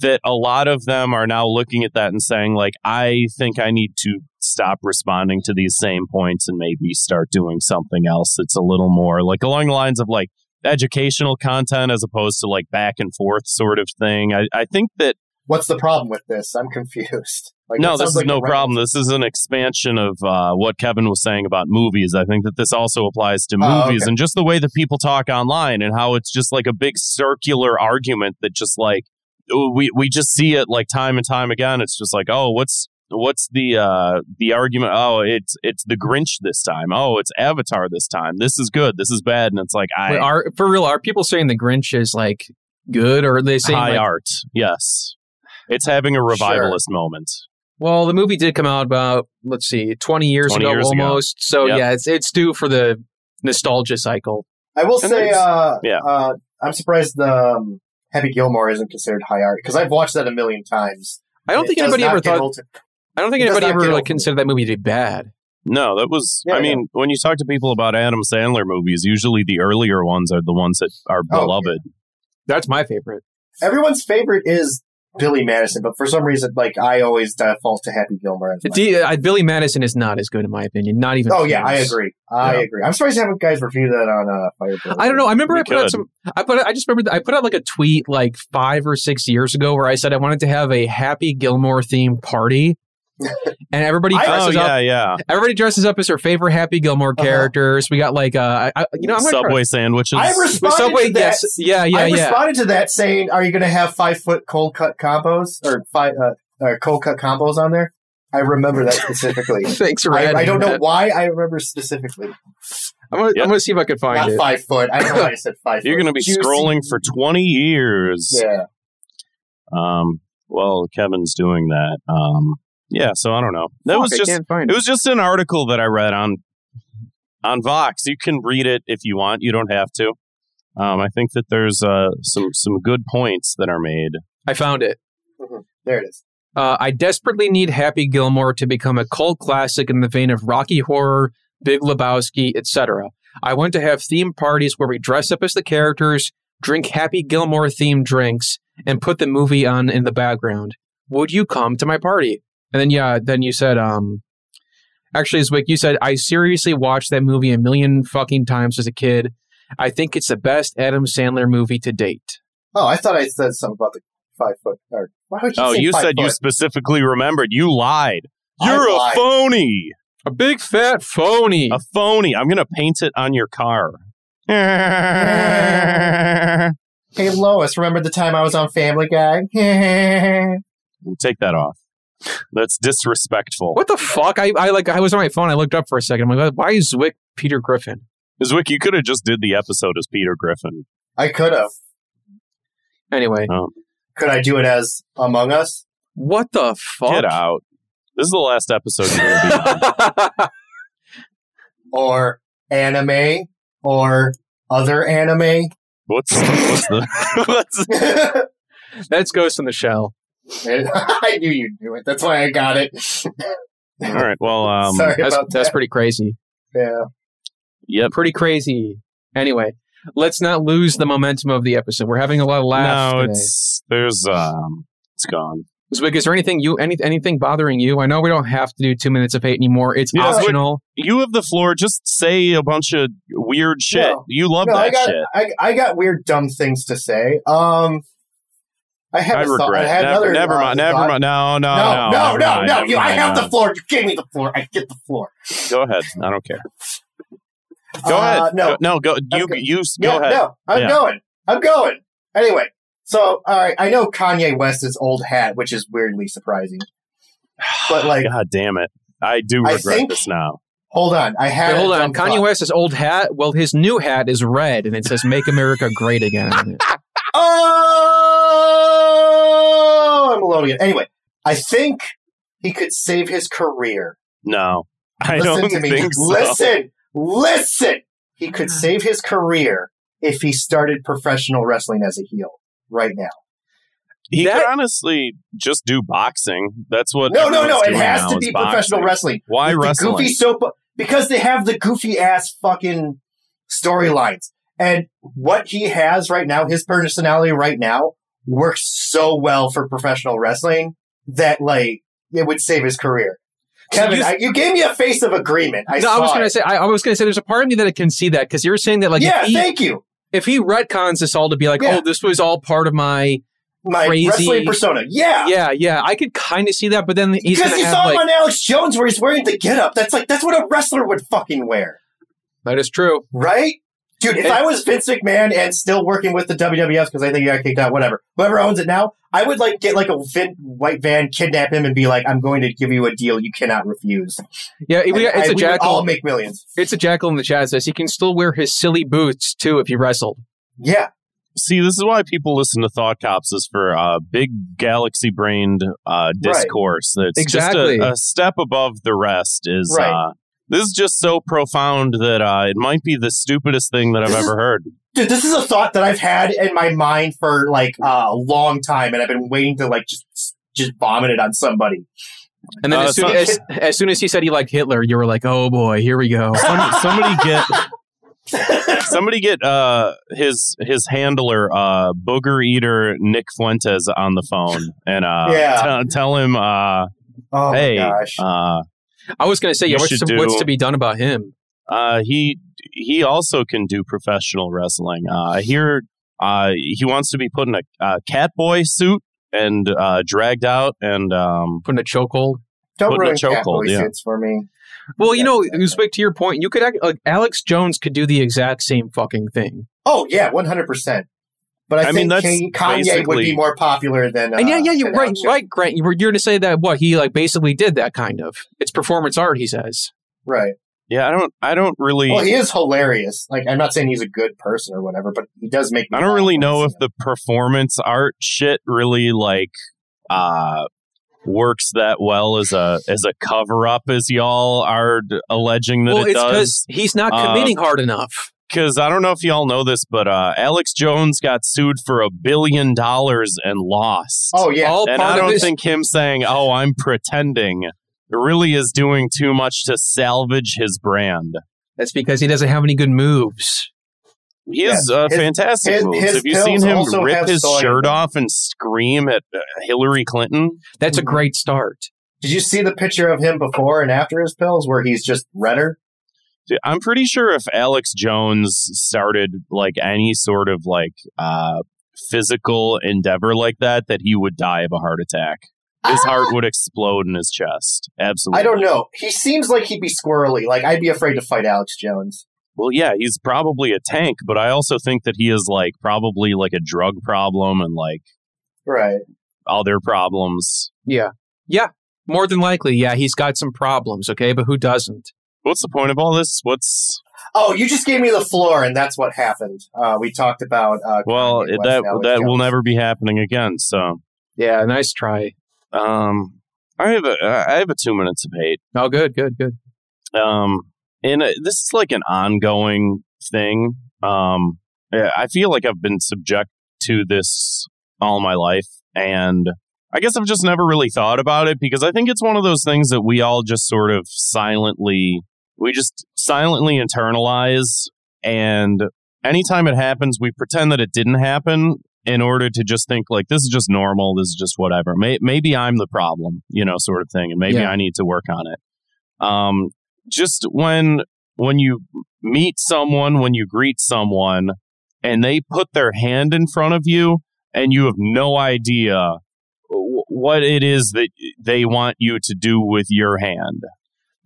that a lot of them are now looking at that and saying, like, I think I need to stop responding to these same points and maybe start doing something else that's a little more like along the lines of like educational content as opposed to like back and forth sort of thing. I, I think that What's the problem with this? I'm confused. Like, no, this is like no a rant. problem. This is an expansion of uh, what Kevin was saying about movies. I think that this also applies to Oh, movies okay. and just the way that people talk online and how it's just like a big circular argument that just like we we just see it like time and time again. It's just like, oh, what's what's the uh the argument? Oh, it's it's the Grinch this time. Oh, it's Avatar this time. This is good. This is bad. And it's like I Wait, are for real? Are people saying the Grinch is like good, or are they saying high like, art. Yes, it's having a revivalist moment. well, the movie did come out about let's see, twenty years 20 ago years ago. almost. So Yep. yeah, it's it's due for the nostalgia cycle. I will And say, uh, yeah. uh, I'm surprised um, Happy Gilmore isn't considered high art because I've watched that a million times. I don't think anybody ever thought. to- I don't think anybody ever get like considered that movie to be bad. No, that was. Yeah, I I mean, when you talk to people about Adam Sandler movies, usually the earlier ones are the ones that are Oh, beloved. That's my favorite. Everyone's favorite is Billy Madison, but for some reason, like I always default to Happy Gilmore. As my- D- uh, Billy Madison is not as good in my opinion. Not even. oh yeah, I agree. I Yeah. agree. I'm surprised you haven't guys reviewed that on uh, Firebird. I don't know. I remember We I put out some. I put. I just remember I put out like a tweet like five or six years ago where I said I wanted to have a Happy Gilmore themed party, and everybody I- Oh dresses yeah, up. yeah. Everybody dresses up as their favorite Happy Gilmore Uh-huh. characters. We got like uh, I, I- you know, I'm gonna Subway sandwiches. I responded Subway, to that. yes, yeah, yeah, I yeah. responded to that saying, "Are you going to have five foot cold cut combos or five uh, or cold cut combos on there?" I remember that specifically. Thanks for I, I don't know that. why I remember specifically. I'm gonna, Yep. I'm gonna see if I can find Not it. five foot. I don't know why I said five You're foot. going to be Juicy. scrolling for 20 years. Yeah. Um, well, Kevin's doing that. Um, yeah, so I don't know. That Fuck, was I just can't find it it. was just an article that I read on on Vox. You can read it if you want. You don't have to. Um, I think that there's uh, some some good points that are made. I found it. There it is. Uh, I desperately need Happy Gilmore to become a cult classic in the vein of Rocky Horror, Big Lebowski, etc. I want to have theme parties where we dress up as the characters, drink Happy Gilmore themed drinks, and put the movie on in the background. Would you come to my party? And then yeah, then you said, um, actually, Zwick, you said I seriously watched that movie a million fucking times as a kid. I think it's the best Adam Sandler movie to date. Oh, I thought I said something about the five foot. Or why would you Oh, say you five said you specifically remembered. You lied. You're a lied. phony. A big fat phony. A phony. I'm gonna paint it on your car. Hey Lois, remember the time I was on Family Guy? Take that off. That's disrespectful. What the fuck? I, I like I was on my phone. I looked up for a second. I'm like, why is Zwick Peter Griffin? Zwick, you could have just did the episode as Peter Griffin. I could have. Anyway, oh. Could I do it as Among Us? what the fuck? Get out. This is the last episode you're gonna be on. Or anime? Or other anime? What's what's the what's That's Ghost in the Shell. I knew you'd do it. That's why I got it. all right? Well, um, Sorry That's about that's that. pretty crazy. Yeah. yep. Pretty crazy. Anyway, let's not lose the momentum of the episode. We're having a lot of laughs No, today. it's there's um, it's gone. Zwick, is there anything you any, anything bothering you? I know we don't have to do two minutes of hate anymore. It's Yeah, Zwick- optional. You have the floor. Just say a bunch of weird shit. No. you love No, I that got shit. I, I got weird dumb things to say. Um I have I a thought. regret. I had never, never uh, mind. Never mind. No, no, No, no, no, no, no. You, I have the floor. You gave me the floor. I get the floor. Go ahead. I don't care. Go Uh, ahead. No, Go- no. Go. You. Okay. You. Go yeah, ahead. No, I'm Yeah. going. I'm going. Anyway, so all right, I know Kanye West's old hat, which is weirdly surprising. But like, God damn it! I do I regret think- this now. hold on, I had. Wait, hold on. Kanye thought. West's old hat. Well, his new hat is red, and it says "Make America Great Again." on it. Oh, I'm alone again. Anyway, I think he could save his career. No, I listen don't to me. think so. Listen, listen. He could uh-huh. save his career if he started professional wrestling as a heel right now. He That- could honestly just do boxing. That's what. No, no, no. It has to is be professional wrestling. Why With the wrestling? goofy soap because they have the goofy ass fucking storylines. And what he has right now, his personality right now, works so well for professional wrestling that like it would save his career. Kevin, you- I, you gave me a face of agreement. I no, I was gonna say. I, I was gonna say. There's a part of me that I can see that because you're saying that like yeah, he, thank you. if he retcons this all to be like, Yeah. oh, this was all part of my My crazy- wrestling persona. Yeah. yeah, yeah. I could kind of see that, but then he's Because you have saw like him on Alex Jones where he's wearing the getup. That's like that's what a wrestler would fucking wear. that is true. Right? Dude, if I was Vince McMahon and still working with the WWF because I think he got kicked out, whatever, whoever owns it now, I would like get like a vin- white van, kidnap him, and be like, "I'm going to give you a deal you cannot refuse." Yeah, we, And it's I- a we would jackal. all make millions. it's a jackal in the chat says he can still wear his silly boots too if he wrestled. Yeah, See, this is why people listen to Thought Cops is for uh, big galaxy brained uh, discourse. That's Exactly. just a, a step above the rest. Is Right. uh, this is just so profound that uh, it might be the stupidest thing that I've This is- ever heard. dude, this is a thought that I've had in my mind for like uh, a long time, and I've been waiting to like just just vomit it on somebody. And then Uh, as, soon so- as, as soon as he said he liked Hitler, you were like, oh boy, here we go. Some, somebody get somebody get uh, his his handler uh, booger eater Nick Fuentes on the phone and uh, Yeah. t- tell him uh, Oh hey my gosh! uh, I was going to say, yeah, You what's should to, what's to be done about him? Uh, he he also can do professional wrestling. Uh, I hear uh, he wants to be put in a, a cat boy suit and uh, dragged out and um, Put in a chokehold. Don't put in a ruin chokehold, yeah. suits for me. Well, you know, Yeah. speak to your point. You could act, like Alex Jones could do the exact same fucking thing. Oh yeah, one hundred percent. But I, I think mean, that's Kanye would be more popular than. Uh, and yeah, yeah, you're right, Alex Jones. right, Grant. You were you're going to say that what he like basically did that kind of. It's performance art, he says. Right. Yeah, I don't. I don't really. Well, he is hilarious. Like, I'm not saying he's a good person or whatever, but he does make. Me I don't really know if him. the performance art shit really like uh works that well as a as a cover up as y'all are alleging that well, it it's does. because he's not Uh, committing hard enough. Because I don't know if y'all know this, but uh, Alex Jones got sued for a billion dollars and lost. Oh yeah. All and I don't this. think him saying, "Oh, I'm pretending," really is doing too much to salvage his brand. that's because he doesn't have any good moves. He has uh, His- fantastic his- moves. his have you seen him rip his soy shirt them. off and scream at uh, Hillary Clinton? That's a great start. Did you see the picture of him before and after his pills, where he's just redder? Dude, I'm pretty sure if Alex Jones started like any sort of like uh, physical endeavor like that, that he would die of a heart attack. His heart would explode in his chest. Absolutely. I don't know. He seems like he'd be squirrely. Like I'd be afraid to fight Alex Jones. Well, yeah, he's probably a tank, but I also think that he is like probably like a drug problem and like Right. other problems. Yeah. Yeah. More than likely, yeah, he's got some problems, okay? But who doesn't? What's the point of all this? What's Oh, you just gave me the floor, and that's what happened. Uh, we talked about. Uh, well Kanye West that and Alex that will never be happening again. So, Yeah, nice try. um, I have a I have a two minutes of hate. Oh, good, good, good. Um, and uh, this is like an ongoing thing. Um, I I feel like I've been subject to this all my life, and I guess I've just never really thought about it because I think it's one of those things that we all just sort of silently, we just silently internalize, and anytime it happens, we pretend that it didn't happen in order to just think like this is just normal, this is just whatever. May- maybe I'm the problem, you know, sort of thing, and maybe Yeah. I need to work on it. Um, just when when you meet someone, when you greet someone, and they put their hand in front of you, and you have no idea w- what it is that they want you to do with your hand.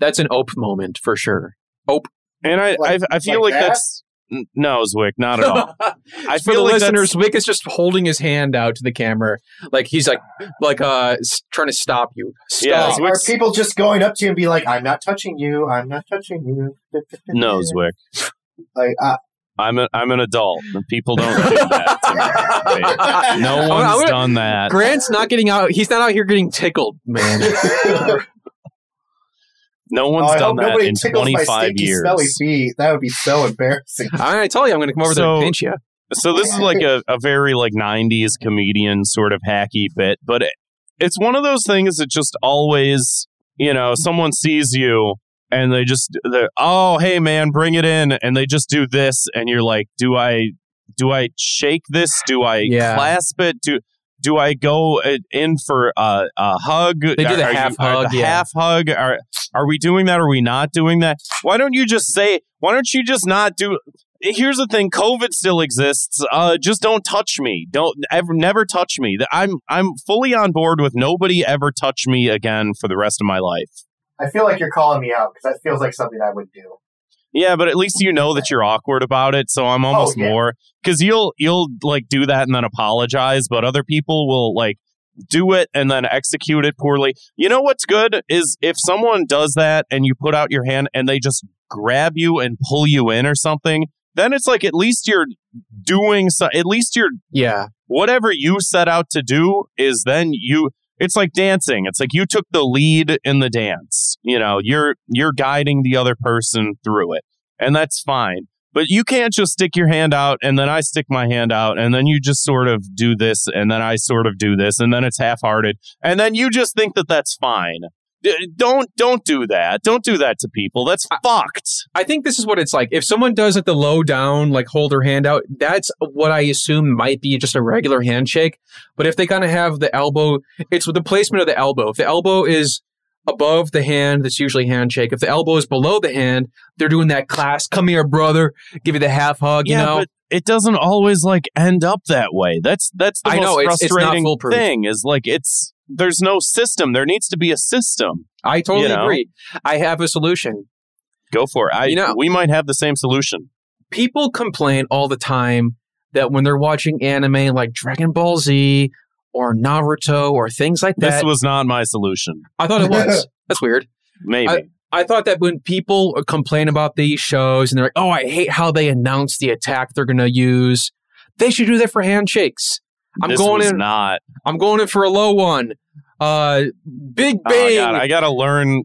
That's an ope moment for sure. Ope. And I, Like- I, I feel like like, that? that's n- no, Zwick, not at all. I for the feel like listeners, that's- Wick is just holding his hand out to the camera, like he's like, like uh, trying to stop you. Yeah, Stop. Are people just going up to you and be like, "I'm not touching you. I'm not touching you." No, Zwick. Like, uh, I'm a, I'm an adult. and People don't do that. to me, right? No one's gonna- done that. Grant's not getting out. He's not out here getting tickled, man. No oh, one's I done hope that nobody in tickles my 25 stinky, years. smelly feet. That would be so embarrassing. I, I tell you, I'm going to come over there and pinch you. So this is like a, a very like 90s comedian sort of hacky bit, but it, it's one of those things that just always, you know, someone sees you and they just they're, oh, hey man, bring it in and they just do this and you're like, do I do I shake this? Do I Yeah. clasp it? Do do I go uh, in for a, a hug? They do the half hug, The yeah. half hug. Are are we doing that? Are we not doing that? Why don't you just say? Why don't you just not do? Here's the thing: COVID still exists. Uh, just don't touch me. Don't ever, never touch me. I'm I'm fully on board with nobody ever touch me again for the rest of my life. I feel like you're calling me out because that feels like something I would do. Yeah, but at least you know that you're awkward about it. So I'm oh, almost yeah. more because you'll you'll like do that and then apologize, but other people will like do it and then execute it poorly. You know what's good is if someone does that and you put out your hand and they just grab you and pull you in or something, then it's like at least you're doing so. At least you're Yeah. whatever you set out to do is then you it's like dancing. It's like you took the lead in the dance. You know you're you're guiding the other person through it. And that's fine. But you can't just stick your hand out and then I stick my hand out and then you just sort of do this and then I sort of do this and then it's half-hearted. And then you just think that that's fine don't don't do that don't do that to people that's fucked I think this is what it's like. If someone does it the low down, like hold their hand out, that's what I assume might be just a regular handshake. But if they kind of have the elbow, it's with the placement of the elbow. If the elbow is above the hand, that's usually handshake. If the elbow is below the hand, they're doing that class, come here, brother, give you the half hug, you yeah, know? but it doesn't always like end up that way. That's that's the I most know, it's- it's frustrating foolproof. thing. Is like it's there's no system. There needs to be a system. I totally you know? agree. I have a solution. Go for it. I You know- we might have the same solution. people complain all the time that when they're watching anime like Dragon Ball Z or Naruto or things like that. This was not my solution. I thought it was. That's weird. Maybe. I thought that when people complain about these shows and they're like, "Oh, I hate how they announce the attack they're going to use," they should do that for handshakes. I'm this going was in. not. I'm going in for a low one. Uh, Big Oh, Bang. God, I gotta learn.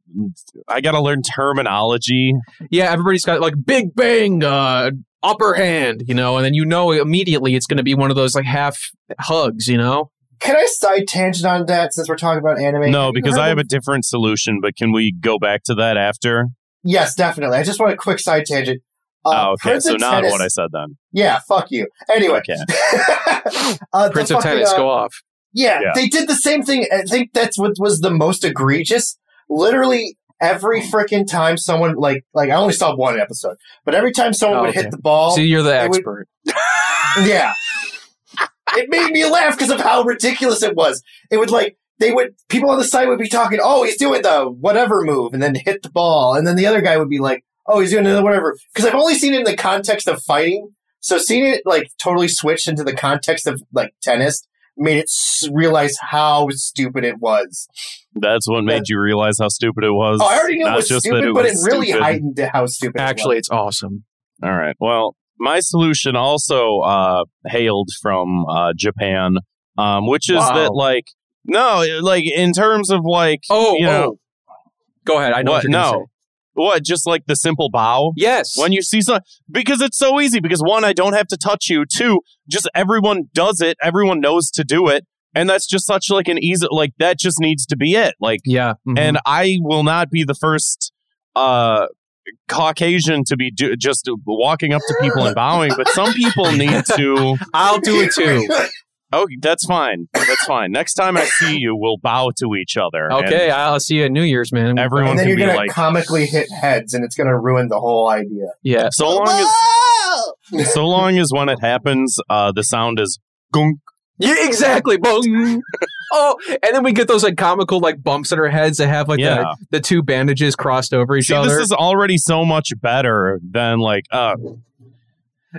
I gotta learn terminology. yeah, everybody's got like Big Bang, uh, upper hand, you know, and then you know immediately it's going to be one of those like half hugs, you know. Can I side tangent on that since we're talking about anime? No, Have because I have of- a different solution. But can we go back to that after? Yes, definitely. I just want a quick side tangent. Uh, oh, okay. Prince So of not Tennis- what I said then. Yeah, fuck you. Anyway. Okay. uh, Prince of fucking, Tennis, uh, go off. Yeah, Yeah. they did the same thing. I think that's what was the most egregious. Literally every freaking time someone like like I only saw one episode, but every time someone Oh, would okay. hit the ball, See, you're the it would- expert. yeah, it made me laugh because of how ridiculous it was. It would like they would people on the side would be talking, "Oh, he's doing the whatever move," and then hit the ball, and then the other guy would be like, "Oh, he's doing the whatever." Because I've only seen it in the context of fighting, so seeing it like totally switched into the context of like tennis made it realize how stupid it was. That's what made you realize how stupid it was. Oh, I already knew Not it was just stupid, it but it really stupid. heightened how stupid. Actually, it it's awesome. All right. Well, my solution also uh, hailed from uh, Japan, um, which is Wow. that like no, like in terms of like Oh, you know oh. Go ahead. I know what, what? you're No, say. What? Just like the simple bow. Yes. When you see some, because it's so easy. Because one, I don't have to touch you. Two, just everyone does it. Everyone knows to do it, and that's just such like an easy. Like that just needs to be it. Like, yeah. mhm. and I will not be the first uh Caucasian to be do- just walking up to people and bowing, but some people need to. I'll do it too. Oh, that's fine. That's fine. Next time I see you, we'll bow to each other. Okay, I'll see you at New Year's, man. Everyone and then can you're be gonna like, comically hit heads, and it's gonna ruin the whole idea. Yeah. so long as so long as when it happens, uh, the sound is gunk. Yeah, exactly. Boom. oh, and then we get those like comical like bumps in our heads that have like Yeah. the, the two bandages crossed over each See, other. this is already so much better than like uh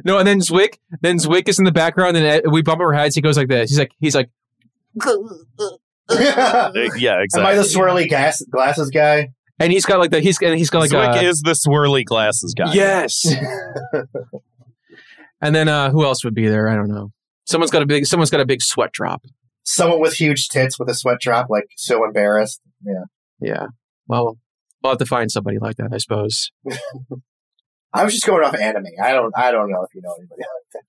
no, and then Zwick, then Zwick is in the background, and uh, we bump our heads. He goes like this. He's like, he's like, Am yeah, I the swirly gas- glasses guy? and he's got like the he's and he's got like Zwick a, is the swirly glasses guy. yes. and then uh who else would be there? I don't know. Someone's got a big someone's got a big sweat drop. Someone with huge tits with a sweat drop, like so embarrassed. Yeah. Yeah. Well, we'll have to find somebody like that, I suppose. I was just going off anime. I don't. I don't know if you know anybody.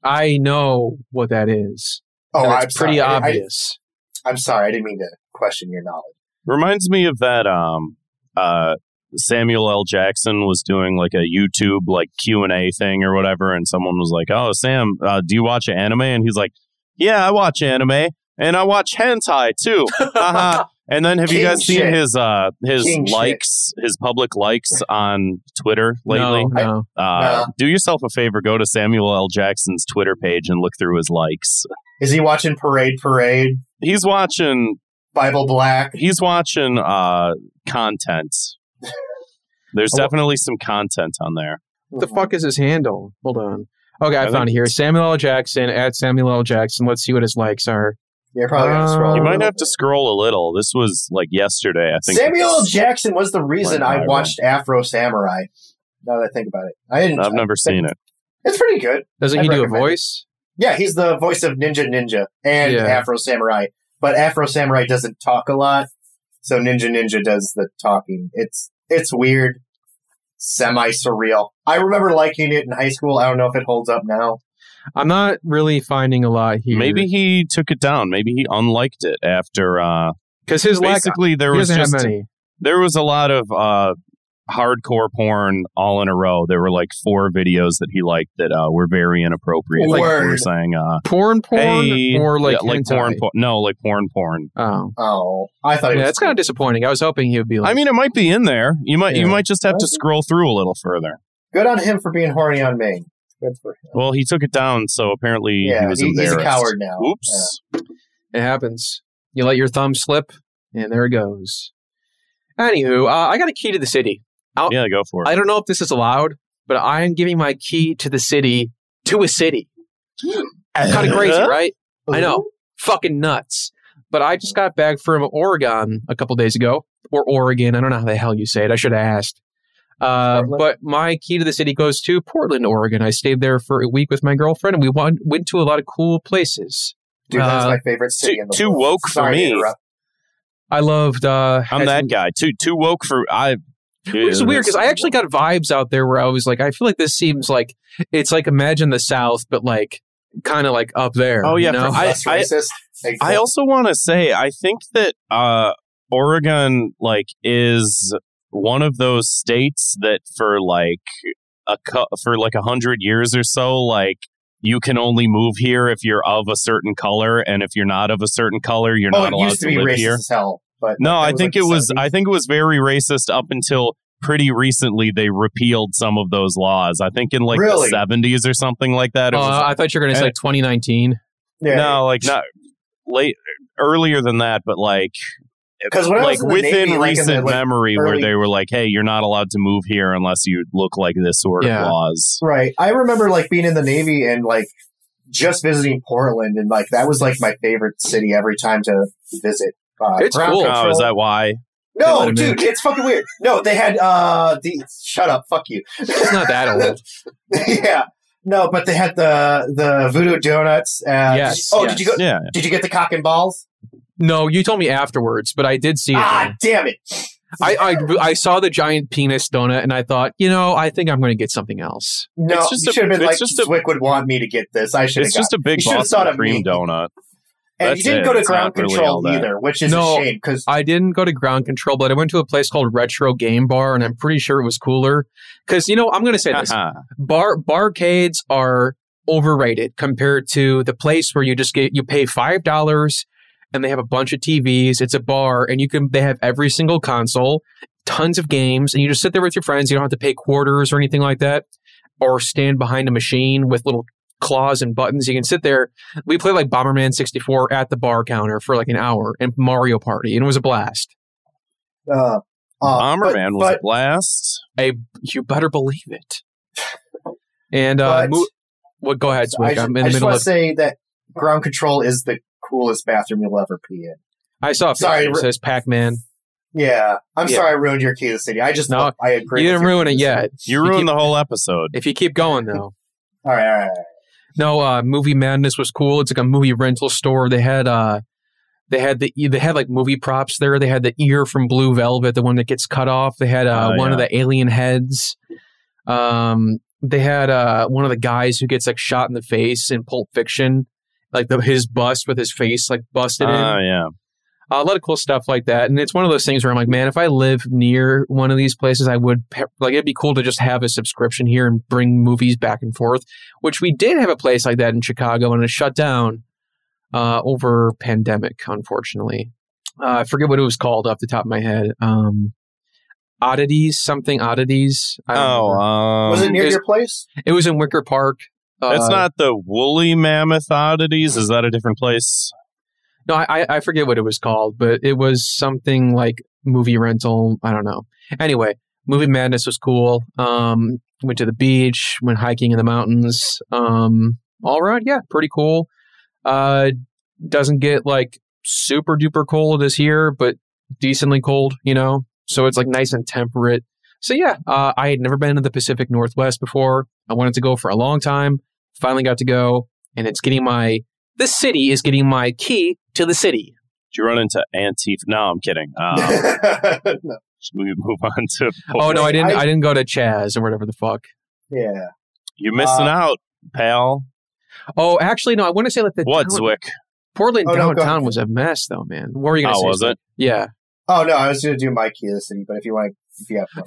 I know what that is. Oh, and I'm pretty sorry. I- obvious. I, am sorry. I didn't mean to question your knowledge. Reminds me of that um uh Samuel L. Jackson was doing like a YouTube like Q and A thing or whatever, and someone was like, "Oh, Sam, uh, do you watch anime?" And he's like, "Yeah, I watch anime, and I watch hentai too." Haha. And then, have you King guys seen shit. his uh his King shit. likes, his public likes on Twitter lately? No, no. Uh, No. Do yourself a favor, go to Samuel L. Jackson's Twitter page and look through his likes. Is he watching Parade Parade? He's watching Bible Black? he's watching uh content. There's Oh, definitely some content on there. What the fuck is his handle? Hold on. Okay, I, I found it here. Samuel L. Jackson at Samuel L. Jackson. Let's see what his likes are. You're probably gonna Uh, scroll. You might little have to scroll a little. This was like yesterday, I think. Samuel L. Jackson was the reason I viral. watched Afro Samurai. Now that I think about it, I didn't. I've never seen it. It's pretty good. Doesn't I'd he do a recommend it. voice? Yeah, he's the voice of Ninja Ninja and Yeah. Afro Samurai. But Afro Samurai doesn't talk a lot, so Ninja Ninja does the talking. It's it's weird, semi surreal. I remember liking it in high school. I don't know if it holds up now. I'm not really finding a lot here. Maybe he took it down. Maybe he unliked it after. uh because his lack. Basically, there was just many. there was a lot of uh hardcore porn all in a row. There were like four videos that he liked that uh, were very inappropriate. Like we were saying, uh, Porn, porn, hey, or like yeah, like porn, porn. No, like porn, porn. Oh, Oh, I thought it yeah, was. that's kind of disappointing. I was hoping he would be like. I mean, it might be in there. You might you might just have to scroll through a little further. good on him for being horny on me. Good for him. Well, he took it down, so apparently he yeah, was he- he's a coward now. Oops. it happens. You let your thumb slip, and there it goes. Anywho, uh, I got a key to the city. Yeah, go for it. I don't know if this is allowed, but I am giving my key to the city to a city. kind of crazy, right? I know. Fucking nuts. But I just got back from Oregon a couple days ago, or Oregon. I don't know how the hell you say it. I should have asked. Uh, but my key to the city goes to Portland, Oregon. I stayed there for a week with my girlfriend, and we went, went to a lot of cool places. Dude, that's Uh, my favorite city too- in the too world. woke for Sorry to me. interrupt. I loved. Uh, I'm had that some- guy. Too too woke for I. Which is weird because I actually got vibes out there where I was like, I feel like this seems like it's like imagine the South, but like kind of like up there. Oh, yeah, you know? for- I- racist. I also want to say I think that uh, Oregon like is one of those states that for like a cu- for like a hundred years or so like you can only move here if you're of a certain color and if you're not of a certain color you're oh, not allowed used to to be live racist here. as hell. But No, I think like it was 70s. I think it was very racist up until pretty recently they repealed some of those laws. I think in like Really? the 70s or something like that. It Uh, was I thought you were going to say Eh. 2019. yeah. no, like not late earlier than that, but like 'Cause like was in the within Navy, like, the, recent like, memory where they were like, "Hey, you're not allowed to move here unless you look like this sort Yeah. of laws." Right. I remember like being in the Navy and like just visiting Portland and like that was like my favorite city every time to visit. Uh, It's ground cool. Oh, is that why? They let No, 'em in. dude, it's fucking weird. No, they had uh the shut up, fuck you. It's not that old. yeah. No, but they had the the voodoo donuts. Uh, Yes, Oh, yes. did you go? Yeah. Did you get the cock and balls? No, you told me afterwards, but I did see it. Ah, damn it! I, I I saw the giant penis donut, and I thought, you know, I think I'm going to get something else. No, It's just you a- should have been it's like, just a- Zwick would want me to get this. I should have It's just a big You should've thought Boston of cream donut. And that's you didn't it. go to It's ground not really all control that. either, which is No. a shame because I didn't go to ground control, but I went to a place called Retro Game Bar, and I'm pretty sure it was cooler. Because you know, I'm going to say this: Haha. bar barcades are overrated compared to the place where you just get you pay five dollars and they have a bunch of TVs. It's a bar, and you can they have every single console, tons of games, and you just sit there with your friends. You don't have to pay quarters or anything like that, or stand behind a machine with little claws and buttons. You can sit there. We played like Bomberman 64 at the bar counter for like an hour and Mario Party, and it was a blast. uh, uh, Bomberman but, was a but, blast. A, you better believe it. And uh, but mo- well, go ahead, I, just, I'm in I the just middle want of. to say that ground control is the coolest bathroom you'll ever pee in. I saw a picture. Sorry, It says Pac Man. Yeah, I'm Yeah. sorry I ruined your key to the city. I just No, love- I agree. You didn't ruin it yet. city. You You ruined keep- the whole episode. If you keep going though. All right, all right, all right. No, uh, movie madness was cool. It's like a movie rental store. They had uh, they had the they had like movie props there. They had the ear from Blue Velvet, the one that gets cut off. They had uh, Oh, one of yeah. the alien heads. Um, they had uh, one of the guys who gets like shot in the face in Pulp Fiction, like the, his bust with his face like busted in. Oh yeah. a lot of cool stuff like that. And it's one of those things where I'm like, man, if I live near one of these places, I would pe- like it'd be cool to just have a subscription here and bring movies back and forth. Which we did have a place like that in Chicago, and it shut down uh, over pandemic, unfortunately. Uh, I forget what it was called off the top of my head. Um, oddities, something oddities. I don't Oh, um, Was it near is- your place? it was in Wicker Park. Uh, not the woolly mammoth oddities. Is that a different place? No, I, I forget what it was called, but it was something like movie rental. I don't know. Anyway, movie madness was cool. Um, went to the beach, went hiking in the mountains. Um, all around, yeah, pretty cool. Uh, doesn't get like super duper cold this year, but decently cold, you know. So it's like nice and temperate. So yeah, uh, I had never been to the Pacific Northwest before. I wanted to go for a long time. Finally got to go, and it's getting my. This city is getting my key to the city. Did you run into Antifa? No, I'm kidding. Um, No. we move on to. Oh no, I didn't. I- I, didn't go to Chaz or whatever the fuck. yeah. You're missing Uh, out, pal. Oh, actually, no. I want to say like the What, town- Zwick? Portland Oh, downtown ahead. was a mess, though, man. What were you gonna Oh, say? was it? Yeah. Oh no, I was going to do my key to the city, but if you want, if you have, one.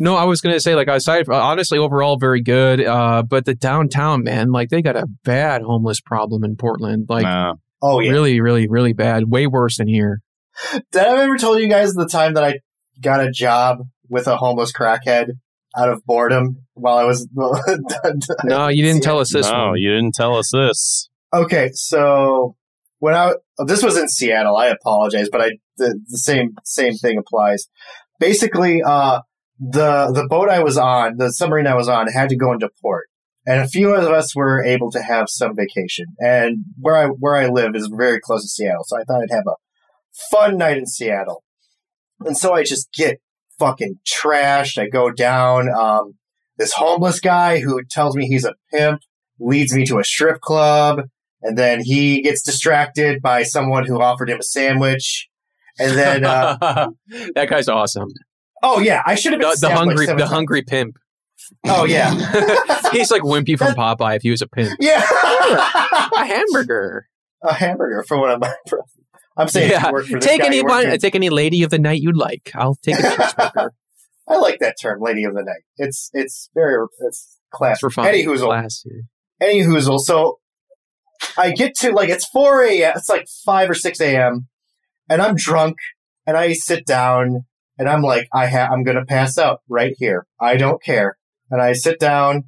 No, I was gonna say like aside, honestly, overall very good. Uh, but the downtown, man, like they got a bad homeless problem in Portland. Like Nah. oh yeah. really, really, really bad. Way worse than here. Did I ever told you guys the time that I got a job with a homeless crackhead out of boredom while I was? No, you didn't tell us this no, one. you didn't tell us this. Okay, so when I this was in Seattle, I apologize, but I the, the same same thing applies. Basically, uh, the the boat I was on, the submarine I was on, had to go into port, and a few of us were able to have some vacation. And where I where I live is very close to Seattle, so I thought I'd have a fun night in Seattle. And so I just get fucking trashed. I go down. Um, this homeless guy who tells me he's a pimp leads me to a strip club, and then he gets distracted by someone who offered him a sandwich. And then, uh, that guy's awesome. Oh yeah, I should have been The, the stabbed, like, hungry, the hungry pimp. Oh yeah, He's like Wimpy from Popeye if he was a pimp. yeah. A hamburger. a hamburger for one of my. I'm saying Yeah. work for Take any one, take any lady of the night you'd like. I'll take a cheeseburger. I like that term, lady of the night. It's it's very it's class. for fun. Any whoozle. Classy. Any whoozle. So I get to like it's four a.m. It's like five or six a.m. and I'm drunk and I sit down and I'm like I ha- I'm gonna pass out right here. I don't care. And I sit down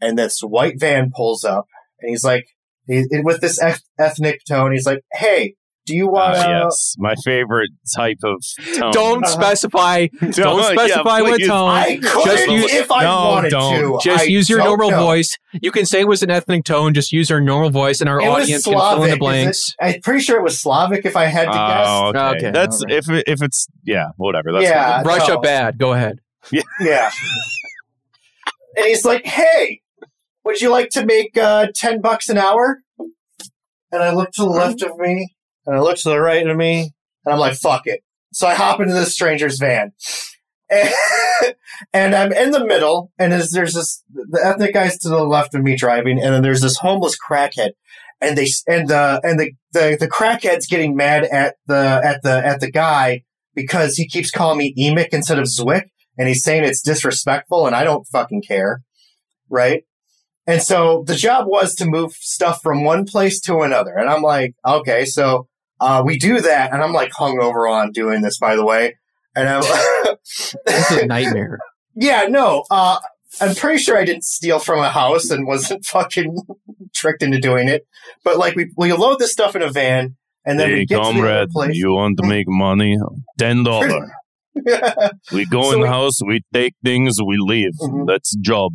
and this white van pulls up and he's like he, with this eth- ethnic tone. He's like, "Hey, do you want Uh, yes, my favorite type of tone. Don't Uh-huh. specify. Don't yeah, specify what please. tone. I could Just use- if I No, wanted don't. to. Just I use your normal know. voice. You can say it was an ethnic tone. Just use your normal voice, and our It audience can fill in the blanks. it- I'm pretty sure it was Slavic if I had to guess. Oh, okay. Okay, That's alright. if if it's yeah, whatever. That's Yeah. fine. Russia no. bad. Go ahead. Yeah. and he's like, "Hey, would you like to make uh, ten bucks an hour?" And I look to the left of me, and I look to the right of me, and I'm like, "Fuck it." So I hop into this stranger's van, and, and I'm in the middle, and there's, this the ethnic guys to the left of me driving, and then there's this homeless crackhead. And they and the and the, the the crackhead's getting mad at the at the at the guy because he keeps calling me Emic instead of Zwick and he's saying it's disrespectful and I don't fucking care. Right. And so the job was to move stuff from one place to another. And I'm like, okay, so uh, we do that. And I'm like hungover on doing this, by the way. And I'm, This is a nightmare. yeah, no, uh, I'm pretty sure I didn't steal from a house and wasn't fucking tricked into doing it. But like we, we load this stuff in a van and then Hey, we get to the place. you want to make money? Ten dollar. We go So in we- the house, we take things, we leave. Mhm. That's job.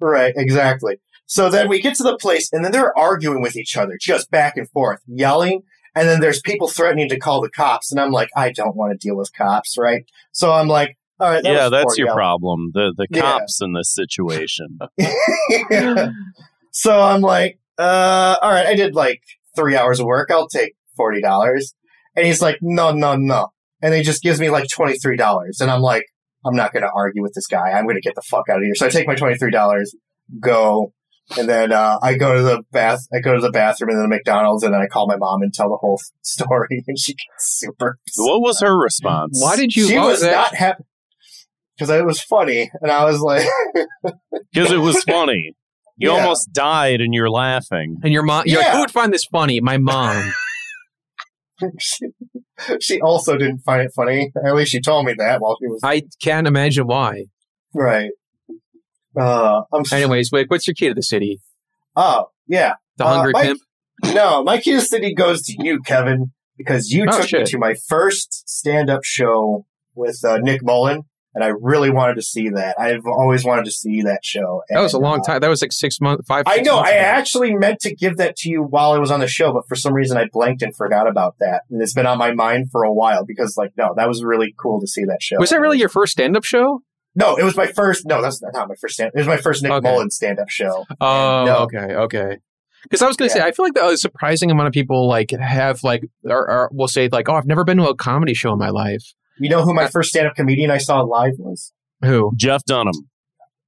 Right, exactly. So then we get to the place, and then they're arguing with each other, just back and forth, yelling. And then there's people threatening to call the cops, and I'm like, I don't want to deal with cops, right? So I'm like, all right, that yeah, that's your yelling. problem. The the Yeah. cops in this situation. so I'm like, uh, all right, I did like three hours of work. I'll take forty dollars. And he's like, no, no, no. And he just gives me like twenty three dollars, and I'm like, I'm not going to argue with this guy. I'm going to get the fuck out of here. So I take my twenty three dollars, go, and then uh, I go to the bath. I go to the bathroom and then the McDonald's, and then I call my mom and tell the whole story, and she gets super. What was her response? Why did you? she was that? not happy because it was funny, and I was like, Because it was funny. You Yeah. almost died and you're laughing. And your mom. You're like, Yeah. who would find this funny? My mom. she, she also didn't find it funny. At least she told me that while she was I can't imagine why. right. Uh, I'm. s- Anyways, wait. What's your key to the city? Oh yeah. The Uh, hungry my- pimp. No, my key to the city goes to you, Kevin, because you Oh, took me to my first stand-up show with uh, Nick Mullen, and I really wanted to see that. I've always wanted to see that show. That was a long uh, time. That was like six months, five. I know. I ago. actually meant to give that to you while I was on the show, but for some reason I blanked and forgot about that. And it's been on my mind for a while because, like, no, that was really cool to see that show. Was that really your first stand-up show? No, it was my first. No, that's not my first stand. Up. It was my first Nick Okay. Mullen stand-up show. Oh, No. okay, okay. Because I was going to say, I feel like a surprising amount of people like have like, or, or will say like, oh, I've never been to a comedy show in my life. You know who my first stand-up comedian I saw live was? Who? Jeff Dunham.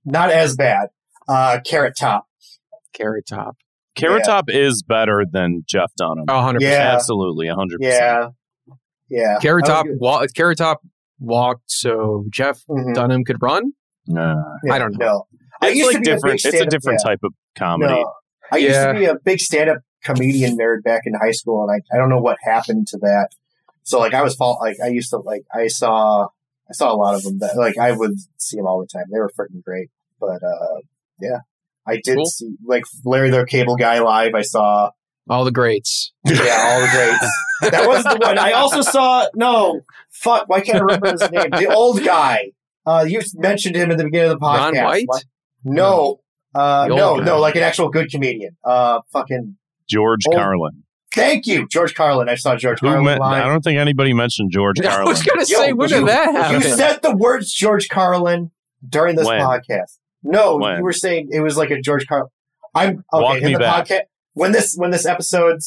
Not as bad. Uh, Carrot Top. Carrot Top. Carrot Yeah. Top is better than Jeff Dunham. Oh, 100%. Yeah. Absolutely, 100%. Yeah, yeah. Carrot Top, wa- Carrot Top walked so Jeff Mhm. Dunham could run. Nah. Yeah, I don't know. No, I It's used to like be a different. It's a different yeah. type of comedy. No, I used Yeah. to be a big stand-up comedian nerd back in high school, and I, I don't know what happened to that. So like I was fall like I used to like I saw I saw a lot of them that like I would see them all the time. They were freaking great. But uh, yeah, I did Cool. see like Larry the Cable Guy live. I saw All the greats. yeah all the greats. that was the one. I also saw no fuck. Why can't I remember his name? The old guy. Uh, you mentioned him at the beginning of the podcast. Ron White? Why- No. Uh, no, guy. no, like an actual good comedian. Uh, fucking. George Oh, Carlin. Thank you, George Carlin. I saw George Who Carlin met, live. I don't think anybody mentioned George Carlin. I Carlin. was gonna Yo, say, when you- did that You said the words George Carlin during this When? podcast. No, When? you were saying it was like a George Carlin. I'm okay Walk in me the back. podcast when this when this episode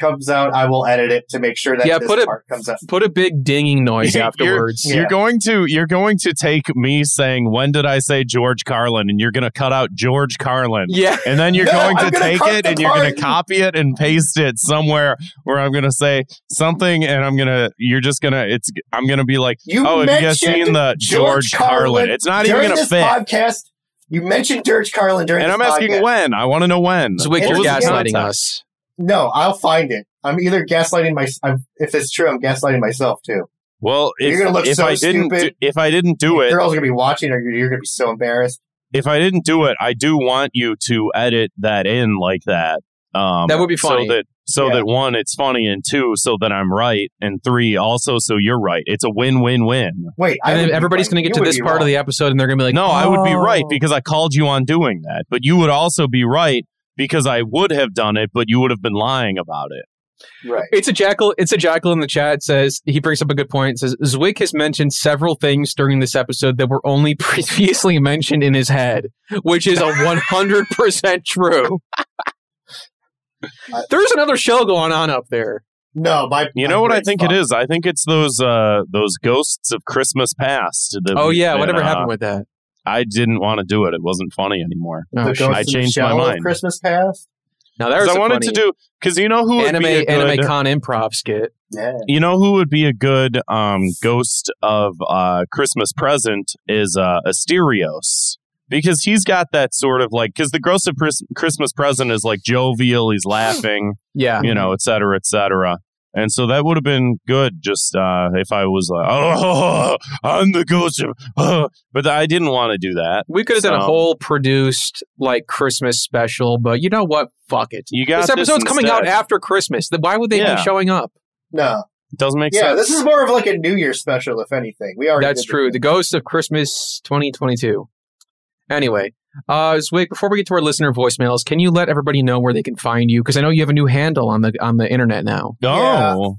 comes out. I will edit it to make sure that Yeah, this put it- part comes out. Put a big dinging noise You're- afterwards. Yeah. You're going to you're going to take me saying when did I say George Carlin and you're going to cut out George Carlin. Yeah. And then you're No, going to I'm gonna take it the and you're going to copy it and paste it somewhere where I'm going to say something and I'm going to you're just going to it's I'm going to be like, You "Oh, have you guys mentioned seen the George Carlin?" It's not even going to this fit. podcast. You mentioned George Carlin during And this I'm asking podcast. when. I want to know when. Zwick, It you're was gaslighting us. No, I'll find it. I'm either gaslighting my. I'm, if it's true, I'm gaslighting myself too. Well, if, You're gonna look if so I didn't do, stupid. if I didn't do it, Girls are gonna be watching, or you're, you're gonna be so embarrassed. if I didn't do it, I do want you to edit that in like that. Um, That would be funny. So that so Yeah. that one, it's funny, and two, so that I'm right, and three, also so you're right. It's a win-win-win. Wait, I And then everybody's right. going to get You to this be part of the episode and they're going to be like, no, I would be right "Oh." because I called you on doing that, but you would also be right because I would have done it, but you would have been lying about it. right. It's a jackal. It's a jackal in the chat. Says he brings up a good point. Says Zwick has mentioned several things during this episode that were only previously mentioned in his head, which is a one hundred percent true. There's another show going on up there. No, my. You my know what I think fucked. it is? I think it's those uh those ghosts of Christmas past. that Oh yeah, that, whatever uh, happened with that? I didn't want to do it. It wasn't funny anymore. Oh, the shit. Ghost I changed my Shell of mind. Christmas past. now there's 'Cause a I wanted funny to do because you know who would anime be a good, anime con improv skit. Yeah. You know who would be a good um, ghost of uh, Christmas present is uh, Asterios. Because he's got that sort of like, because the ghost of Chris- Christmas present is like jovial, he's laughing, Yeah, you know, et cetera, et cetera. And so that would have been good just uh, if I was like, oh, I'm the ghost of, oh. but I didn't want to do that. we could have done a whole produced like Christmas special, but you know what? Fuck it. You got This episode's coming out after Christmas. Then Why would they Yeah. be showing up? No. It Doesn't make Yeah, sense. Yeah, this is more of like a New Year special, if anything. We already. That's true. this. The Ghost of Christmas 2022. Anyway, uh, Zwick, before we get to our listener voicemails, can you let everybody know where they can find you? Because I know you have a new handle on the on the internet now. oh,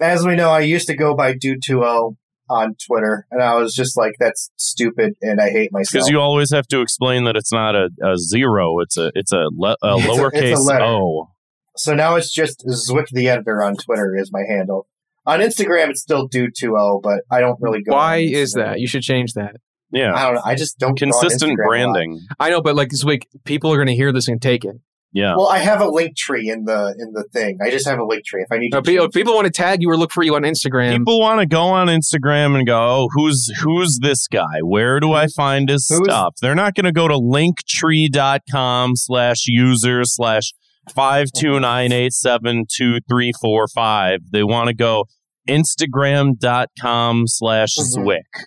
As we know, I used to go by Dude20 on Twitter, and I was just like, "That's stupid," and I hate myself. because you always have to explain that it's not a, a zero; it's a it's a, le- a It's a- it's a lowercase letter. o. So now it's just Zwick the editor on Twitter is my handle. On Instagram, it's still Dude20, but I don't really go. Why on is that? You should change that. Yeah, I don't know. I just don't go consistent Instagram a lot. branding. I know, but like Zwick, people are going to hear this and take it. Yeah, Well, I have a link tree in the in the thing. I just have a link tree. If I need to, No, people, people want to tag you or look for you on Instagram. people want to go on Instagram and go, "Oh, who's who's this guy? Where do I find his Who's- stuff?" They're not going to go to linktree.com slash user slash five two nine eight seven two three four five. They want to go Instagram.com slash Mhm. Zwick.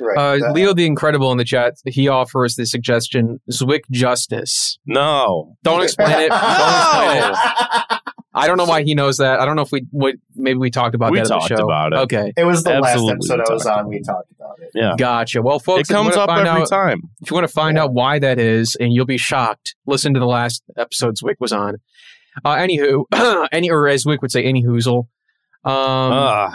Right, uh, Leo the Incredible in the chat, he offers the suggestion Zwick Justice. No, Don't explain it. Don't explain it. I don't know why he knows that. I don't know if we what maybe we talked about We that at talked the show. about it. Okay, It was the Absolutely, last episode I was on. We talked about it. yeah, gotcha. Well, folks, it if you comes wanna up find every out, time. If you want to find Yeah. out why that is, and you'll be shocked, listen to the last episode Zwick was on. Uh, anywho, any or as Zwick would say, any hoozle. Um, Ugh,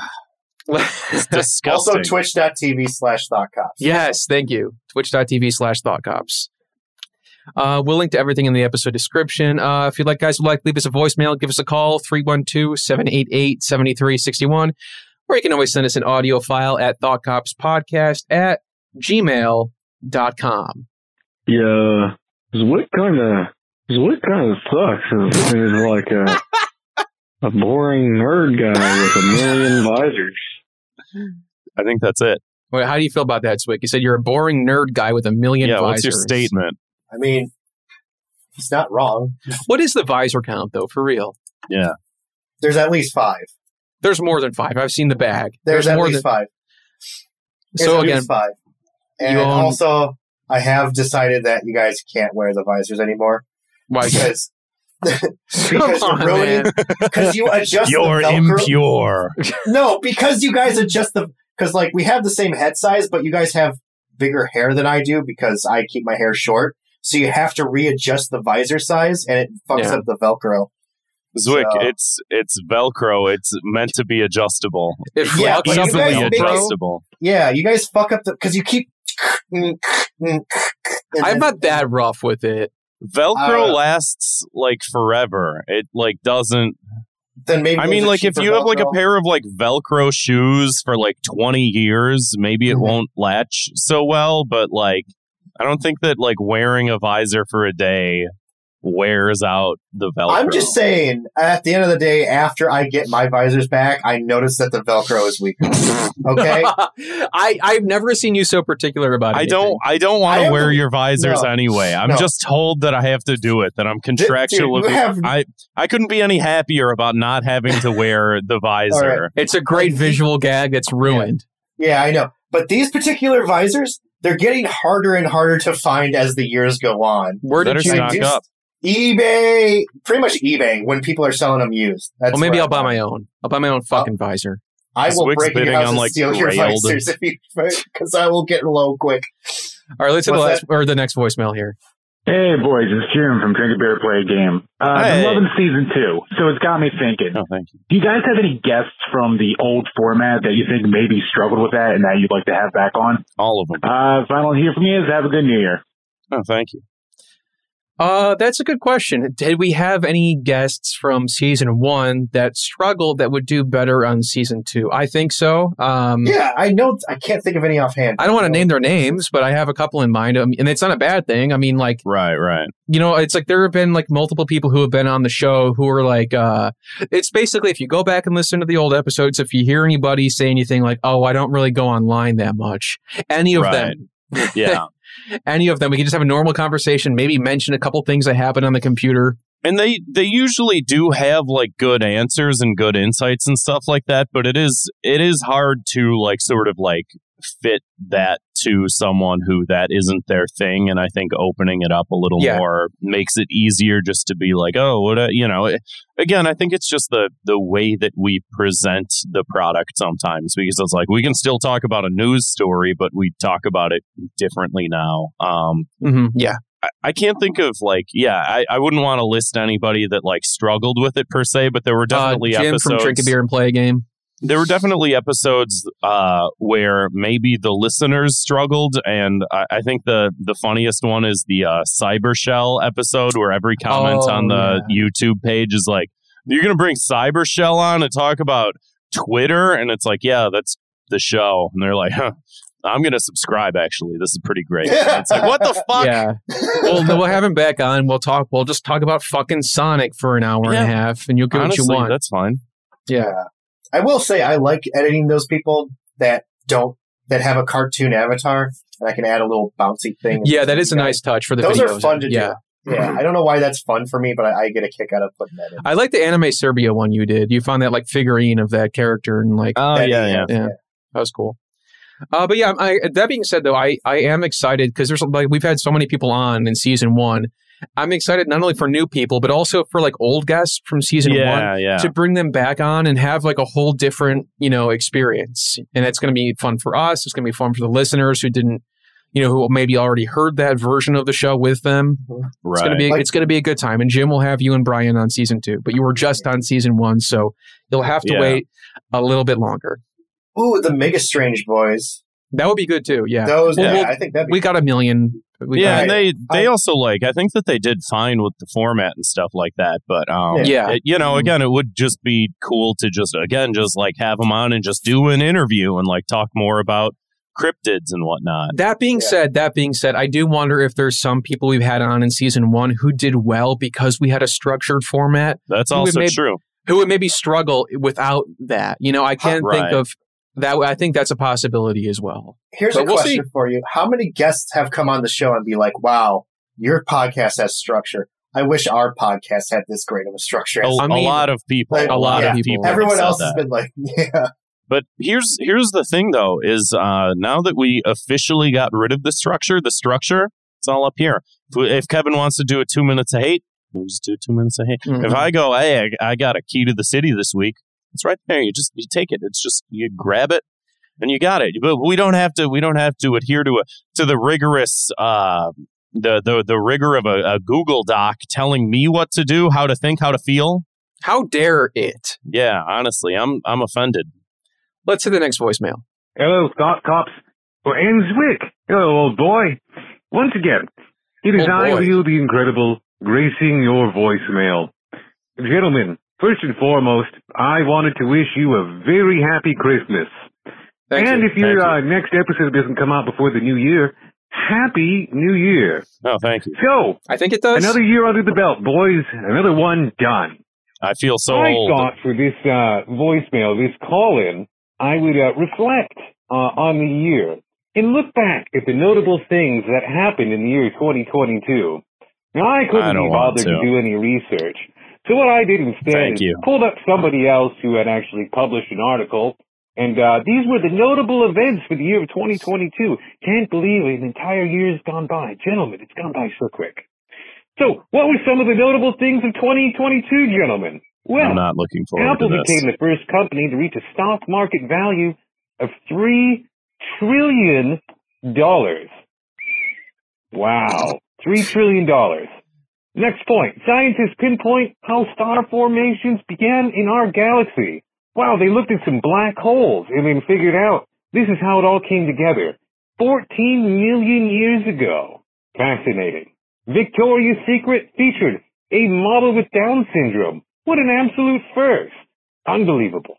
it's disgusting. Also, twitch.tv slash thoughtcops. yes, thank you. Twitch.tv slash thoughtcops. Uh, we'll link to everything in the episode description. Uh, if you'd like, guys, would like, leave us a voicemail, give us a call, 312 788 7361. Or you can always send us an audio file at thoughtcopspodcast at gmail.com. Yeah, Zwick kind of Zwick kind of sucks. He's he's like a a boring nerd guy with a million visors. I think that's it. Wait, how do you feel about that, Zwick? You said you're a boring nerd guy with a million yeah, visors. what's your statement? I mean, he's not wrong. What is the visor count, though, for real? Yeah, There's at least five. There's more than five. I've seen the bag. There's, at more least than five. There's so at again. least five. And own- also, I have decided that you guys can't wear the visors anymore Why? because because Come you're ruining man. because you adjust you're the impure. No, because you guys adjust the because like we have the same head size, but you guys have bigger hair than I do because I keep my hair short. so you have to readjust the visor size, and it fucks Yeah. up the Velcro. Zwick, So- it's it's Velcro. It's meant to be adjustable. It Yeah, fucks but you guys make it- adjustable. Yeah, you guys fuck up the because you keep. I'm then- not that rough with it. Velcro Uh, lasts like forever. It like doesn't. Then maybe I mean, like if you have like a pair of like Velcro shoes for like 20 years, maybe it Mhm. won't latch so well. But like, I don't think that like wearing a visor for a day wears out the Velcro. I'm just saying, at the end of the day, after I get my visors back, I notice that the Velcro is weaker. Okay, I I've never seen you so particular about it. I don't. I don't want to wear your visors no. anyway. I'm No. just told that I have to do it. That I'm Dude, contractually. you have- I I couldn't be any happier about not having to wear the visor. It's a great visual gag that's ruined. yeah, I know. But these particular visors, they're getting harder and harder to find as the years go on. Where did Better you? stock up. eBay, pretty much eBay, when people are selling them used. That's Well, maybe I'll buy my own. I'll buy my own fucking visor. I will Zwick's break your bidding house on, and like, steal your visors because I will get low quick. All right, let's hit the What's last or the next voicemail here. Hey boys, it's Jim from Drink a Beer Play a Game. Uh, Hey. I'm loving season two, so it's got me thinking. Oh, thank you. Do you guys have any guests from the old format that you think maybe struggled with that and that you'd like to have back on? All of them. Uh, if I don't from you, is have a good New Year. Oh, thank you. Uh, that's a good question. Did we have any guests from season one that struggled that would do better on season two? I think so. Um, Yeah, I know. I can't think of any offhand. I don't want to name their names, but I have a couple in mind, um, and it's not a bad thing. I mean, like Right, right. you know, it's like there have been like multiple people who have been on the show who are like, uh, it's basically if you go back and listen to the old episodes, if you hear anybody say anything like, "Oh, I don't really go online that much," any of them, Yeah. any of them, we can just have a normal conversation, maybe mention a couple things that happen on the computer. and they they usually do have like good answers and good insights and stuff like that but it is it is hard to like sort of like fit that to someone who that isn't their thing and i think opening it up a little Yeah. more makes it easier just to be like oh what a, you know again i think it's just the the way that we present the product sometimes because it's like we can still talk about a news story but we talk about it differently now um hmm Yeah, I- I can't think of like yeah I, I wouldn't want to list anybody that like struggled with it per se but there were definitely uh, Jim episodes from Drink a Beer and Play a Game. There were definitely episodes uh, where maybe the listeners struggled and I, I think the the funniest one is the uh, cyber shell episode where every comment Oh, on the YouTube page is like you're gonna bring cyber shell on to talk about Twitter and it's like yeah that's the show and they're like huh I'm gonna subscribe actually this is pretty great it's like what the fuck Yeah, we'll, we'll have him back on. We'll talk. We'll just talk about fucking Sonic for an hour and a half, and you'll get Honestly, what you want. that's fine. Yeah. I will say I like editing those people that don't that have a cartoon avatar, and I can add a little bouncy thing. Yeah, that is a nice touch for the Those videos. are fun to yeah. do. Yeah, I don't know why that's fun for me, but I, I get a kick out of putting that in. I like the anime Serbia one you did. You found that like figurine of that character and like Oh That yeah, he yeah. Yeah. that was cool. Uh, but yeah, I, that being said, though, I, I am excited because there's like we've had so many people on in season one. I'm excited not only for new people but also for like old guests from season one Yeah, yeah. to bring them back on and have like a whole different you know experience. And it's going to be fun for us. It's going to be fun for the listeners who didn't, you know, who maybe already heard that version of the show with them. Mm-hmm. It's right. gonna be Like- it's gonna be a good time. And Jim will have you and Brian on season two, but you were just on season one, so you'll have to Yeah. wait a little bit longer. Ooh, the Mega Strange boys. That would be good too. Yeah, Those, Well, yeah, we'll- I think that'd be. we got a million. We yeah, got- and they they I- also like I think that they did fine with the format and stuff like that. But um, Yeah. it- you know, Mhm. again, it would just be cool to just again just like have them on and just do an interview and like talk more about cryptids and whatnot. That being Yeah. said, that being said, I do wonder if there's some people we've had on in season one who did well because we had a structured format, That's Who would also maybe- true. who would maybe struggle without that. You know, I can't Right. think of that. I think that's a possibility as well. Here's but a we'll question for you: How many guests have come on the show and be like, "Wow, your podcast has structure. I wish our podcast had this great of a structure." A, as I a mean, lot of people, like, a lot yeah, of people. Everyone said else that. has been like, "Yeah, But here's here's the thing though is uh, now that we officially got rid of the structure, the structure it's all up here. If, we- if Kevin wants to do a two minutes of hate, we'll just do two minutes of hate. Mhm. If I go, hey, I, I got a key to the city this week, it's right there. You just you take it. It's just you grab it and you got it. But we don't have to we don't have to adhere to a to the rigorous uh, the the the rigor of a, a Google Doc telling me what to do, how to think, how to feel. How dare it? Yeah, honestly, I'm I'm offended. Let's hit the next voicemail. Hello, Thought Cops. For Enswick. Hello, old boy. Once again, it is Oh, I, boy. Leo the Incredible, gracing your voicemail. Gentlemen, first and foremost, I wanted to wish you a very happy Christmas. Thank and you. if your Thank uh, next episode doesn't come out before the new year, happy new year. No, thank you. So, I think it does. another year under the belt, boys. Another one done. I feel so I old. thought for this uh, voicemail, this call-in, I would uh, reflect uh, on the year and look back at the notable things that happened in the year 2022. Now, I couldn't I be bothered to. to do any research, so what I did instead Thank is you. pulled up somebody else who had actually published an article, and uh, these were the notable events for the year of 2022. Can't believe an entire year's gone by. Gentlemen, it's gone by so quick. So, what were some of the notable things of 2022, gentlemen? Well, I'm not looking forward Apple became the first company to reach a stock market value of three trillion dollars. Wow, three trillion dollars. Next point. Scientists pinpoint how star formations began in our galaxy. Wow, they looked at some black holes and then figured out this is how it all came together. 14 million years ago. Fascinating. Victoria's Secret featured a model with Down syndrome. What an absolute first. Unbelievable.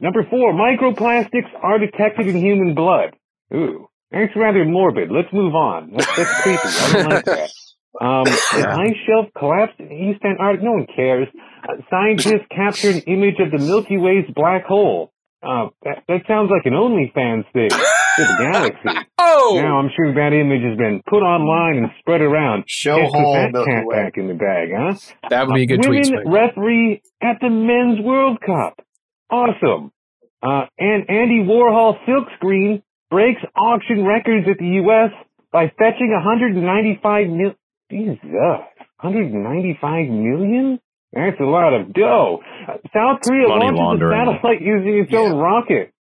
Number four, microplastics are detected in human blood. Ooh, that's rather morbid. Let's move on. That's, that's creepy. I don't like that. Um, an ice shelf collapsed in East Antarctica. No one cares. Uh, scientists captured an image of the Milky Way's black hole. Uh, that, that sounds like an OnlyFans thing for the galaxy. oh, Now I'm sure that image has been put online and spread around. Show Can't hole that Milky cat Way. back in the bag, huh? that would be a good Women tweet. Spike. referee at the Men's World Cup. Awesome. Uh, and Andy Warhol silkscreen breaks auction records at the U.S. by fetching 195 mil. Jesus, 195 million? That's a lot of dough. South Korea Money launches laundering. a satellite using its own rocket.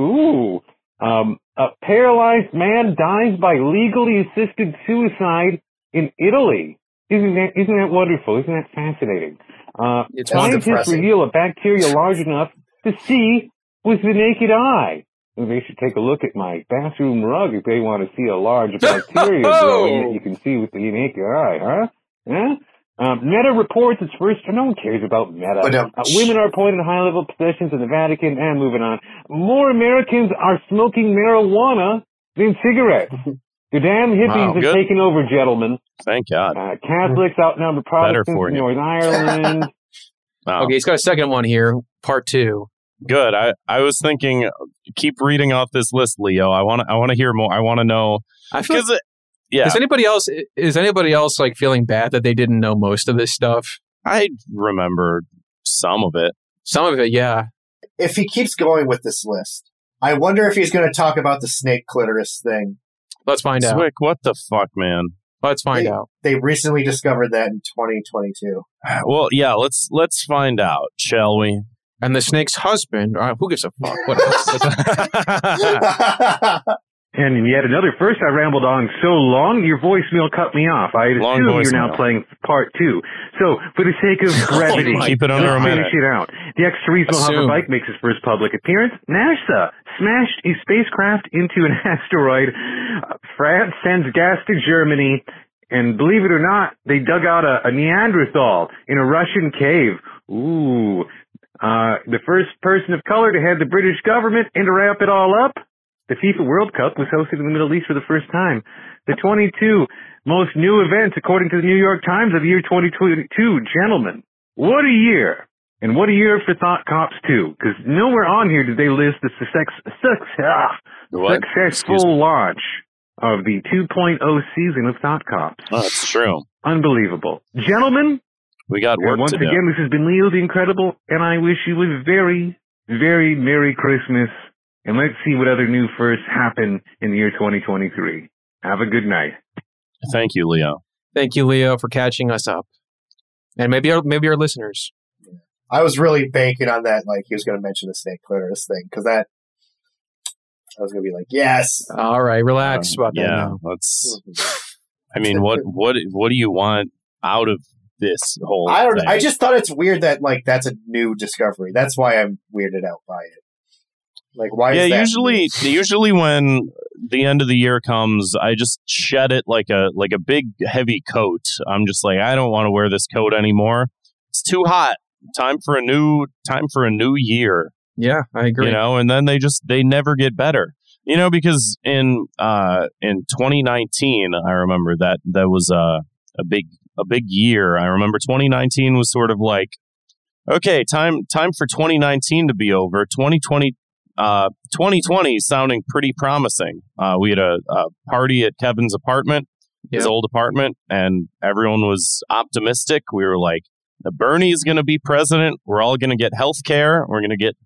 Ooh. Um, a paralyzed man dies by legally assisted suicide in Italy. Isn't that, isn't that wonderful? Isn't that fascinating? Uh, It's scientists depressing. reveal a bacteria large enough to see with the naked eye. Well, they should take a look at my bathroom rug if they want to see a large bacteria growing that you can see with the naked eye, huh? Huh? Um, Meta reports its first. No one cares about Meta. But, um, Uh, women are appointed in high-level positions in the Vatican. And moving on, more Americans are smoking marijuana than cigarettes. The damn hippies Wow, have good. taken over, gentlemen. Thank God. Uh, Catholics outnumber Protestants in. Northern Ireland. Wow. Okay, he's got a second one here, part two. Good. I, I was thinking, keep reading off this list, Leo. I want to I want to hear more. I want to know I feel. because yeah, Is anybody else? Is anybody else like feeling bad that they didn't know most of this stuff? I remember some of it. Some of it, yeah. If he keeps going with this list, I wonder if he's going to talk about the snake clitoris thing. Let's find out. Zwick, what the fuck, man? Let's find Yeah. out. They recently discovered that in 2022. Well, yeah, let's let's find out, shall we? And the snake's husband. Uh, who gives a fuck? Whatever. And yet another. First, I rambled on so long, your voicemail cut me off. I Long assume you're now playing part two. So, for the sake of brevity, my Keep it under a let's minute. finish it out. The X-Turismo Assume. hoverbike makes its first public appearance. NASA smashed a spacecraft into an asteroid. Uh, France sends gas to Germany. And believe it or not, they dug out a, a Neanderthal in a Russian cave. Ooh. Uh, the first person of color to head the British government and to wrap it all up, the FIFA World Cup was hosted in the Middle East for the first time. The 22 most new events, according to the New York Times, of the year 2022. Gentlemen, what a year! And what a year for Thought Cops too, because nowhere on here did they list the success, success, ah, successful launch of the 2.0 season of Thought Cops. Oh, that's true. Unbelievable. Gentlemen, We got work and once to do. again, this has been Leo the Incredible, and I wish you a very, very Merry Christmas. And let's see what other new firsts happen in the year 2023. Have a good night. Thank you, Leo. Thank you, Leo, for catching us up, and maybe our maybe our listeners. I was really banking on that, like he was going to mention the snake clitoris thing, because that I was going to be like, yes. All right, relax Uh, about that yeah, now. let's I mean, what what what do you want out of this whole? I don't. Thing? I just thought it's weird that like that's a new discovery. That's why I'm weirded out by it. Like why? yeah, is that usually usually when the end of the year comes, I just shed it like a like a big heavy coat. I'm just like I don't want to wear this coat anymore. It's too hot. Time for a new time for a new year. Yeah, I agree. You know, and then they just they never get better. You know, because in uh in 2019, I remember that that was a a big a big year. I remember 2019 was sort of like okay, time time for 2019 to be over. 2020 uh 2020 is sounding pretty promising. Uh we had a, a party at Kevin's apartment, his old apartment, and everyone was optimistic. We were like Bernie's going to be president. We're all going to get health care. We're going to get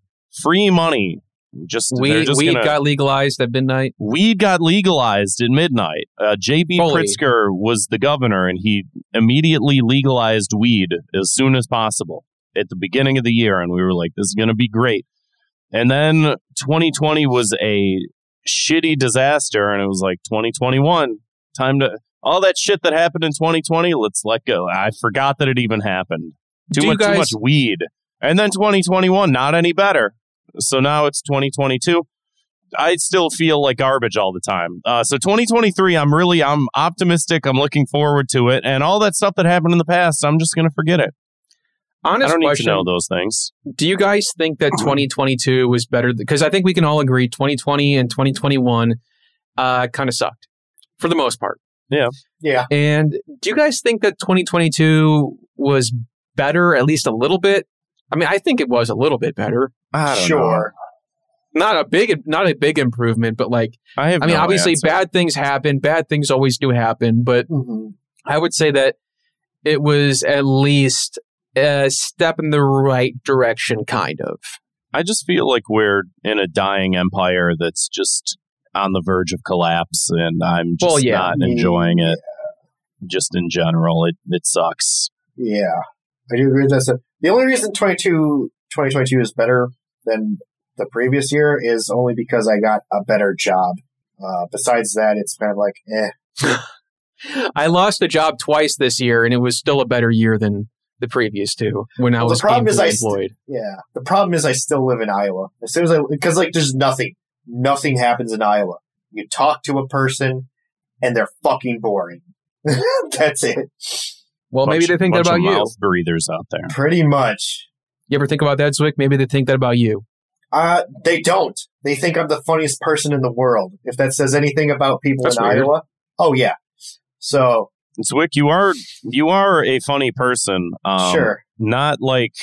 free money. Just they're we just we gonna, got legalized at midnight. weed got legalized at midnight. Uh, J.B. Pritzker was the governor, and he immediately legalized weed as soon as possible at the beginning of the year. And we were like, this is going to be great. And then 2020 was a shitty disaster, and it was like 2021, time to all that shit that happened in 2020. Let's let go. I forgot that it even happened. Too Do much, too much weed. And then 2021, not any better. So now it's 2022. I still feel like garbage all the time. Uh, so 2023, I'm really I'm optimistic. I'm looking forward to it, and all that stuff that happened in the past, I'm just gonna forget it. Honest I don't need question: to know those things. Do you guys think that 2022 was better? Because I think we can all agree 2020 and 2021 uh, kind of sucked for the most part. Yeah. Yeah. And do you guys think that 2022 was better, at least a little bit? I mean, I think it was a little bit better. I don't know. Sure. Not a big, not a big improvement, but like, I have. I mean, no obviously, answer. bad things happen. Bad things always do happen, but hmm I would say that it was at least a step in the right direction, kind of. I just feel like we're in a dying empire that's just on the verge of collapse, and I'm just Well, yeah. not enjoying it. Just in general, it it sucks. Yeah, I do agree with that. The only reason 22, 2022 is better than the previous year is only because I got a better job. Uh, besides that, it's kind of like, eh. I lost a job twice this year, and it was still a better year than the previous two when I Well, the was problem is gainfully I st- Yeah. The problem is I still live in Iowa. As soon as I, because like there's nothing, nothing happens in Iowa. You talk to a person and they're fucking boring. That's it. well, maybe they think that about of you. Mouth breathers out there. Pretty much. You ever think about that, Zwick? Maybe they think that about you. Uh, they don't. They think I'm the funniest person in the world. If that says anything about people That's in weird. Iowa. Oh yeah. So, Zwick, you are you are a funny person. Um, sure. Not like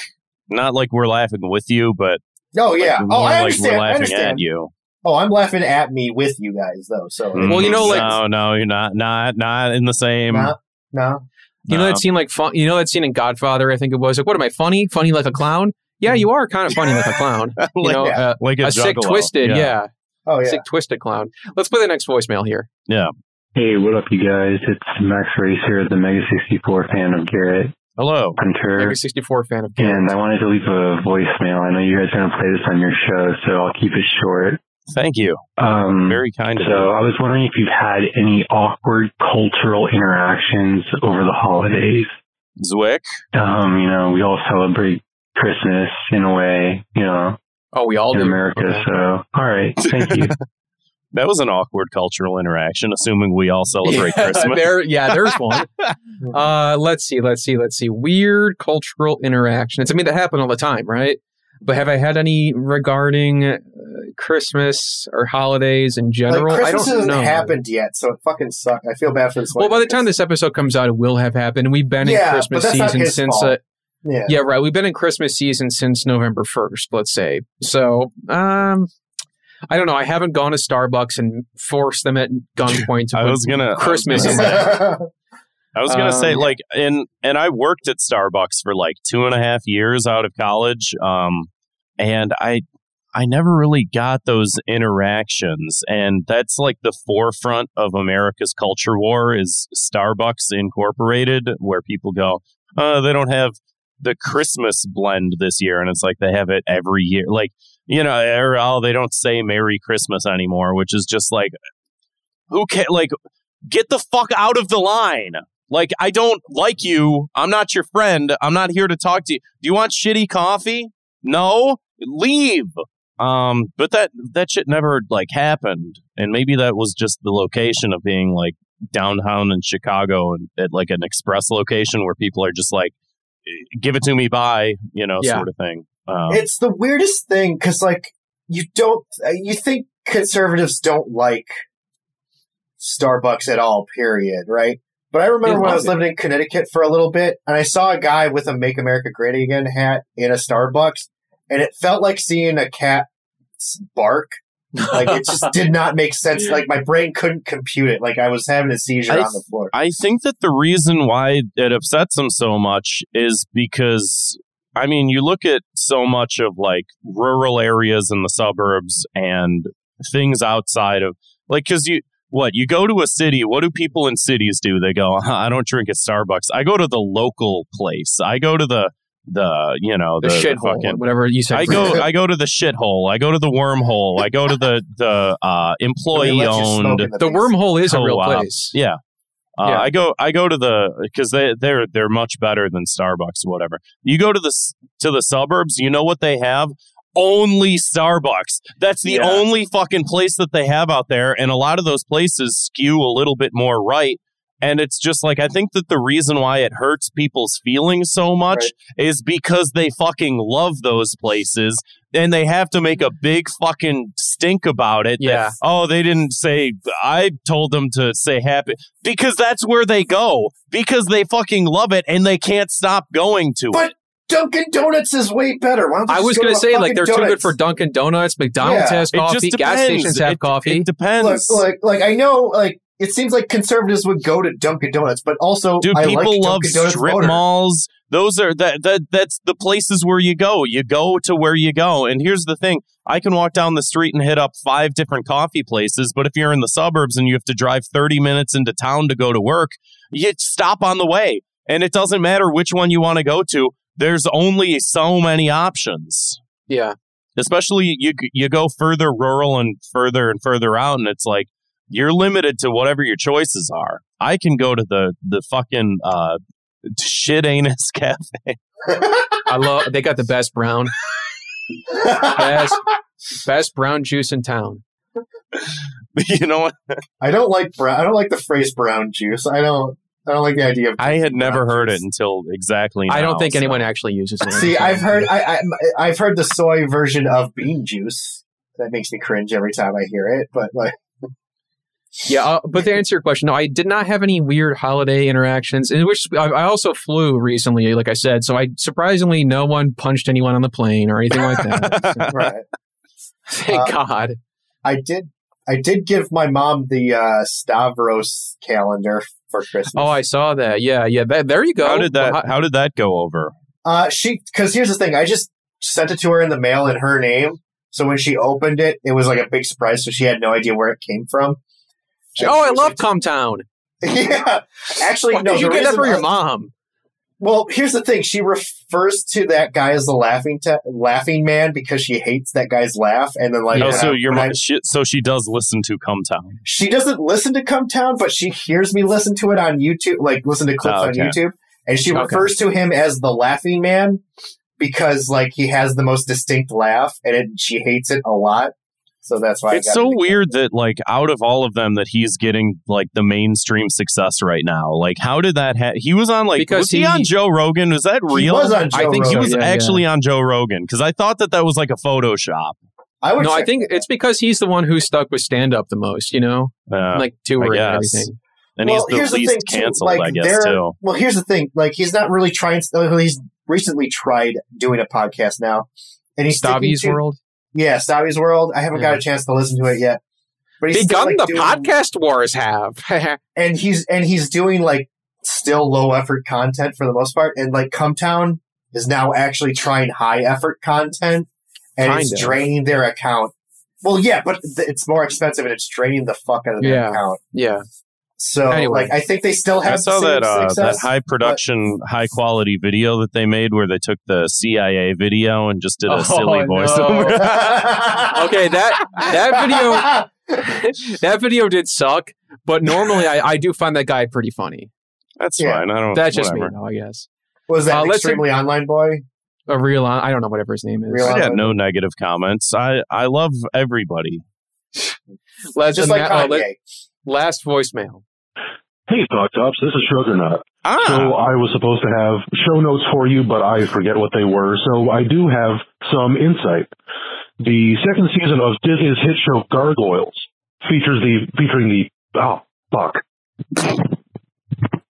not like we're laughing with you, but Oh yeah. like, oh, more I like understand. we're I laughing understand. at you. Oh, I'm laughing at me with you guys though. So, Well, you know, like- no, no, you're not, not, not in the same. no, no. You know that scene like fun, you know that scene in Godfather, I think it was. Like, what am I funny? Funny like a clown? Yeah, you are kind of funny like a clown. You Like- know, uh, like a, a sick twisted, yeah. Oh yeah. Sick twisted clown. Let's play the next voicemail here. Yeah. Hey, what up, you guys? It's Max Racer, the Mega 64 fan of Garrett Hello. Hunter. Mega 64 fan of Garrett. And I wanted to leave a voicemail. I know you guys are going to play this on your show, so I'll keep it short. Thank you. Um, Very kind of so you. I was wondering if you've had any awkward cultural interactions over the holidays. Zwick. Um, you know, we all celebrate Christmas in a way, you know, Oh, we all in do. America. Okay. So, all right, thank you. That was an awkward cultural interaction, assuming we all celebrate Yeah, Christmas. there, yeah, there's one. uh, let's see, let's see, let's see. Weird cultural interactions. I mean, that happen all the time, right? But have I had any regarding uh, Christmas or holidays in general? like I Christmas don't hasn't know. happened yet, so it fucking sucks. I feel bad for this. Well, by the time this episode comes out, it will have happened. We've been in Yeah, but Christmas that's not season his since. fault. Uh, yeah. yeah, right. We've been in Christmas season since November first. Let's say. So, um, I don't know. I haven't gone to Starbucks and forced them at gunpoint to I was gonna Christmas I was gonna, I was gonna say Um, like, and and I worked at Starbucks for like two and a half years out of college, um, and I I never really got those interactions, and that's like the forefront of America's culture war is Starbucks Incorporated, where people go, uh, they don't have the Christmas blend this year, and it's like they have it every year, like you know, or oh, they don't say Merry Christmas anymore, which is just like, who can like get the fuck out of the line. Like, I don't like you. I'm not your friend. I'm not here to talk to you. Do you want shitty coffee? No, leave. Um, but that that shit never like happened, and maybe that was just the location of being like downtown in Chicago and at like an express location where people are just like, give it to me, bye, you know, Yeah. sort of thing. Um, It's the weirdest thing because, like, you don't, uh, you think conservatives don't like Starbucks at all, period, right? But I remember when I was it. living in Connecticut for a little bit and I saw a guy with a Make America Great Again hat in a Starbucks and it felt like seeing a cat bark. Like, it just did not make sense. Like, my brain couldn't compute it. Like, I was having a seizure I on the floor. I think that the reason why it upsets them so much is because I mean, you look at so much of like rural areas in the suburbs and things outside of like cuz you what you go to a city what do people in cities do they go i don't drink at starbucks i go to the local place i go to the the you know the, the, shithole, fucking whatever you said. I go I go to the shithole. I go to the wormhole. I go to the the uh, employee let you smoke owned in the wormhole is a real place. yeah. Uh, Yeah. I go I go to the because they they're they're much better than Starbucks or whatever. You go to the to the suburbs, you know what they have? Only Starbucks. That's the Yeah. only fucking place that they have out there, and a lot of those places skew a little bit more right. And it's just like I think that the reason why it hurts people's feelings so much is because they fucking love those places and they have to make a big fucking stink about it. that, Yeah. oh, they didn't say, I told them to say happy. Because that's where they go. Because they fucking love it and they can't stop going to it. But it. Dunkin' Donuts is way better. Why don't you I was go gonna to say like they're too good for Dunkin' Donuts. McDonald's Yeah. has It coffee. just Gas stations have It- coffee. It depends. Look, like, like I know, like it seems like conservatives would go to Dunkin' Donuts, but also Dude, I people like love Dunkin' Donuts strip motor. malls. Those are that that that's the places where you go. You go to where you go. And here's the thing: I can walk down the street and hit up five different coffee places. But if you're in the suburbs and you have to drive 30 minutes into town to go to work, you stop on the way, and it doesn't matter which one you want to go to. There's only so many options. yeah, Especially you you go further rural and further and further out, and it's like you're limited to whatever your choices are. I can go to the the fucking uh, shit anus cafe. I love. They got the best brown, best, best brown juice in town. you know what? I don't like brown. I don't like the phrase brown juice. I don't. I don't like the idea of. I had never brown heard it until exactly. Now, I don't think so. anyone actually uses it. See, I've heard. I, I I've heard the soy version of bean juice. That makes me cringe every time I hear it. But like, Yeah, uh, but to answer your question, no, I did not have any weird holiday interactions. In which I, I also flew recently, like I said, so I surprisingly no one punched anyone on the plane or anything like that. So, right? thank Uh, God. I did. I did give my mom the uh, Stavros calendar for Christmas. Oh, I saw that. Yeah, yeah. That, there you go. How did that? Well, How did that go over? Uh, she because here's the thing. I just sent it to her in the mail in her name. So when she opened it, it was like a big surprise. So she had no idea where it came from. She- oh, I love was Cum Town. yeah, actually, Why no. did you the get that for your mom? Well, here's the thing. She refers to that guy as the laughing ta- laughing man because she hates that guy's laugh. And then like, oh, so I- your when I- mom, she, so she does listen to Cum Town. she doesn't listen to Cum Town, but she hears me listen to it on YouTube, like listen to clips Oh, on. YouTube, and she Okay. refers to him as the laughing man because like he has the most distinct laugh, and it, she hates it a lot. So that's why I got so weird that like out of all of them that he's getting like the mainstream success right now. Like how did that ha- he was on like Because was he, he- on Joe Rogan? Was that He real? was on Joe I think he was Yeah, yeah. actually on Joe Rogan because I thought that that was like a Photoshop. I would No, I think that it's because he's the one who stuck with stand up the most, you know? Uh, like touring and guess. everything. and Well, he's here's the the least thing, too, canceled, like, I guess too. Well, here's the thing. Like, he's not really trying. He's recently tried doing a podcast now, and he's sticking Stavi's to- World. Yeah, Stavvy's World. I haven't got a chance to listen to it yet. But he's still, Begun like, the doing- podcast wars have. and he's and he's doing like still low effort content for the most part, and like Cumtown is now actually trying high effort content, and it's of. draining their account. Well, yeah, but th- it's more expensive, and it's draining the fuck out of their Yeah. account. yeah. So, Anyway. like, I think they still have I saw the same that uh, that high production, high quality video that they made where they took the CIA video and just did a Oh, silly no. voiceover. Okay, that that video that video did suck, but normally I, I do find that guy pretty funny. That's Yeah. fine. I don't. That's just me, though, I guess. Was that Uh, an let's- extremely online boy? A real, I don't know whatever his name is. Real- I got no negative comments. I I love everybody. Let's Just like uh, Kanye. let- last voicemail. Hey, Thought Cops, this is Shruggernaut. Ah, So I was supposed to have show notes for you, but I forget what they were. So I do have some insight. The second season of Disney's hit show Gargoyles features the featuring the oh fuck.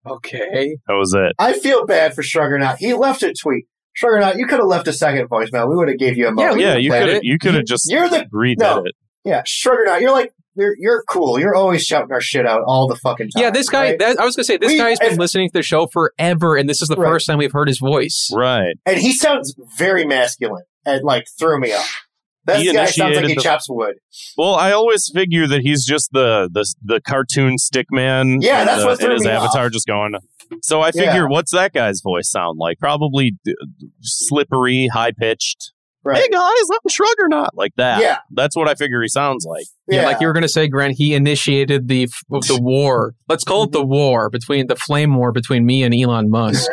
Okay. that was it. I feel bad for Shruggernaut. He left a tweet. Shruggernaut, you could have left a second voicemail. We would have gave you a Yeah, moment. we Yeah, you could have you could have just You're the redid no. it. yeah, Shruggernaut. You're like you're you're cool. You're always shouting our shit out all the fucking time. Yeah, this guy, right? that, I was going to say, this We- guy's been if- listening to the show forever, and this is the Right. first time we've heard his voice. Right. and he sounds very masculine. And like threw me off. That He guy sounds like he the- chops wood. Well, I always figure that he's just the the the cartoon stick man. Yeah, that's the- what threw in his me avatar off. just going. So I figure, Yeah. what's that guy's voice sound like? Probably d- slippery, high pitched. Right. Hey guys, I'm Shrug or not like that. Yeah. that's what I figure he sounds like. Yeah, like you were going to say, Grant, he initiated the the war. Let's call it the war between the flame war between me and Elon Musk.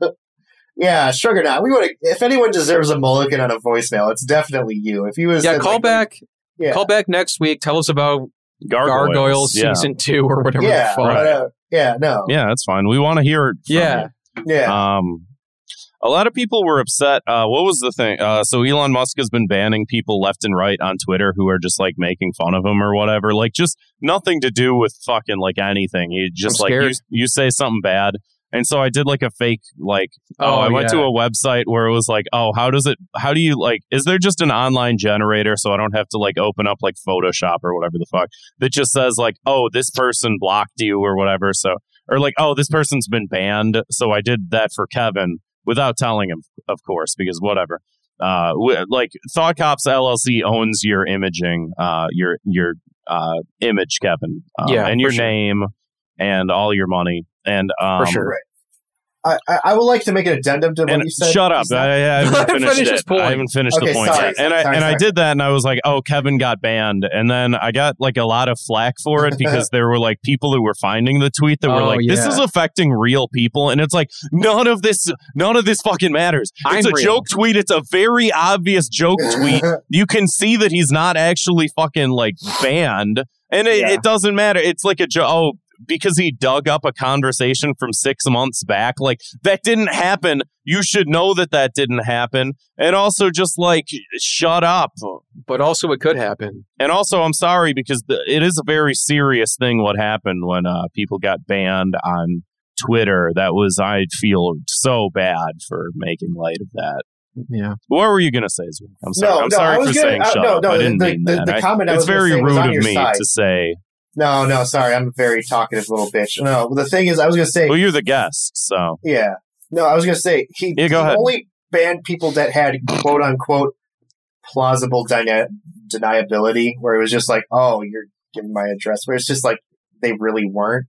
Yeah, Shruggernaut. We would. If anyone deserves a mulligan on a voicemail, it's definitely you. If you was yeah, said, call like, back. Yeah. Call back next week. Tell us about Gargoyles, Gargoyles yeah. season two or whatever. Yeah, the fuck. Right. uh, yeah, no, Yeah, that's fine. We want to hear it. from Yeah. you. yeah. Um, a lot of people were upset. Uh, what was the thing? Uh, so Elon Musk has been banning people left and right on Twitter who are just like making fun of him or whatever. Like just nothing to do with fucking like anything. He just I'm like you, you say something bad. And so I did like a fake like oh, Oh, I went to a website where it was like oh how does it how do you like is there just an online generator so I don't have to like open up like Photoshop or whatever the fuck that just says like oh this person blocked you or whatever so or like oh this person's been banned so I did that for Kevin without telling him, of course, because whatever. Uh, w- like Thought Cops LLC owns your imaging, uh, your your uh, image, Kevin, um, Yeah, and your sure. name and all your money, and um, For sure. I, I, I would like to make an addendum to what And you said. shut up! I, I haven't Let finished finish it. point. I haven't finished Okay, the point sorry, yet. And I sorry, and I did that, and I was like, "Oh, Kevin got banned," and then I got like a lot of flack for it because there were like people who were finding the tweet that were Oh, like, "This yeah. is affecting real people," and it's like none of this, none of this fucking matters. It's I'm a real. joke tweet. It's a very obvious joke tweet. You can see that he's not actually fucking like banned, and it, Yeah. it doesn't matter. It's like a joke. Oh, because he dug up a conversation from six months back. Like that didn't happen. You should know that that didn't happen. And also, just like shut up. But also, it could happen. And also, I'm sorry because the, it is a very serious thing what happened when uh, people got banned on Twitter. That was I feel so bad for making light of that. Yeah. What were you gonna say? I'm sorry. No, I'm no, sorry I was for gonna- saying uh, shut no, up. no, I didn't the- mean the- that. the comment I it's was very rude of me side. to say. No, no, sorry, I'm a very talkative little bitch. No, the thing is, I was gonna say, Well, you're the guest, so yeah, no, I was gonna say he, Yeah, go ahead. only banned people that had quote unquote plausible deni- deniability, where it was just like, oh, you're giving my address, where it's just like they really weren't.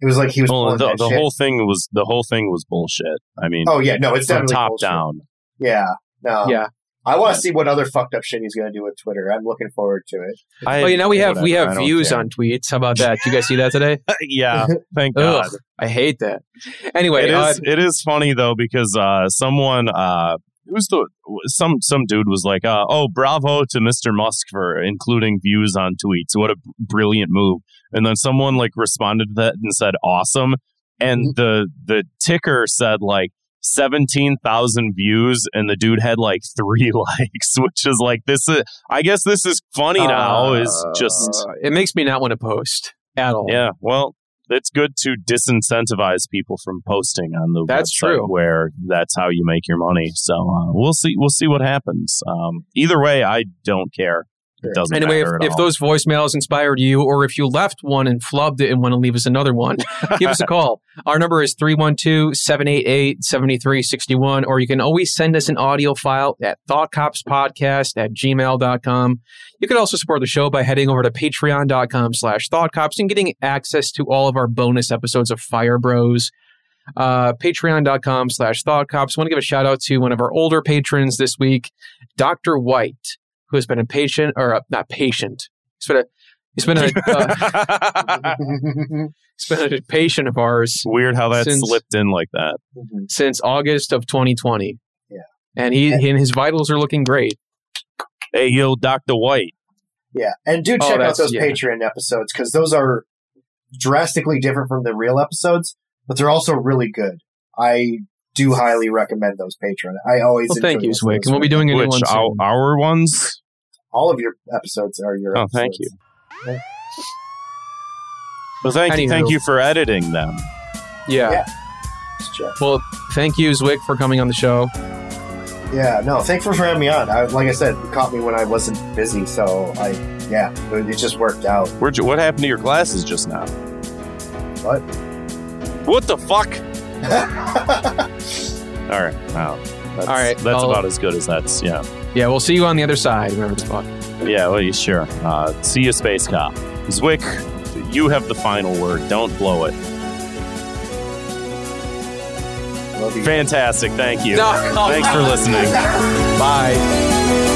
It was like he was well, the, the whole thing was the whole thing was bullshit. I mean, Oh yeah, no, it's definitely top bullshit. down. Yeah, no, Yeah. I want to see what other fucked up shit he's gonna do with Twitter. I'm looking forward to it. I, oh, yeah. Now we have we whatever, I have views care. on tweets. How about that? Did you guys see that today? yeah, thank God. Ugh, I hate that. Anyway, it uh, is it is funny though because uh, someone uh, who's the some some dude was like, uh, "Oh, bravo to Mr. Musk for including views on tweets. What a brilliant move!" And then someone like responded to that and said, "Awesome." And the the ticker said like seventeen thousand views, and the dude had like three likes, which is like this is. I guess this is funny now. Is just uh, it makes me not want to post at all. yeah, well, it's good to disincentivize people from posting on the That's website true. where that's how you make your money. So uh, we'll see. We'll see what happens. Um, either way, I don't care. It doesn't Anyway, if, if those voicemails inspired you, or if you left one and flubbed it and want to leave us another one, give us a call. Our number is 312 788 7361, or you can always send us an audio file at thoughtcopspodcast at gmail.com. You can also support the show by heading over to patreon.com slash thoughtcops and getting access to all of our bonus episodes of Fire Bros. Uh, patreon.com slash thoughtcops. want to give a shout out to one of our older patrons this week, Dr. White who has been a patient or uh, not patient. He's been a He's been a uh, he's been a patient of ours Weird how that Since- slipped in like that. Mhm. since August of 2020. Yeah. and he and his vitals are looking great. Hey, yo, Doctor White. Yeah, and do Oh, check out those yeah. Patreon episodes because those are drastically different from the real episodes, but they're also really good. I do highly recommend those Patreon. I always Well, thank you, listening Zwick, and we'll be doing a new Which one our, soon. our ones? all of your episodes are your. Oh, thank episodes. you. Well, thank you, thank you for editing them. Yeah. Yeah. Well, thank you, Zwick, for coming on the show. Yeah, no, thanks for having me on. I, like I said, you caught me when I wasn't busy, so I, yeah, it, it just worked out. Where'd you, what happened to your glasses just now? What? What the fuck? All right. Wow. That's, All right, That's I'll- about as good as that's. Yeah. Yeah, we'll see you on the other side. Remember to fuck. Yeah. Well, you sure. Uh, see you, space cop. Zwick, you have the final word. Don't blow it. Love you. Fantastic. Thank you. No, Thanks for listening. Bye.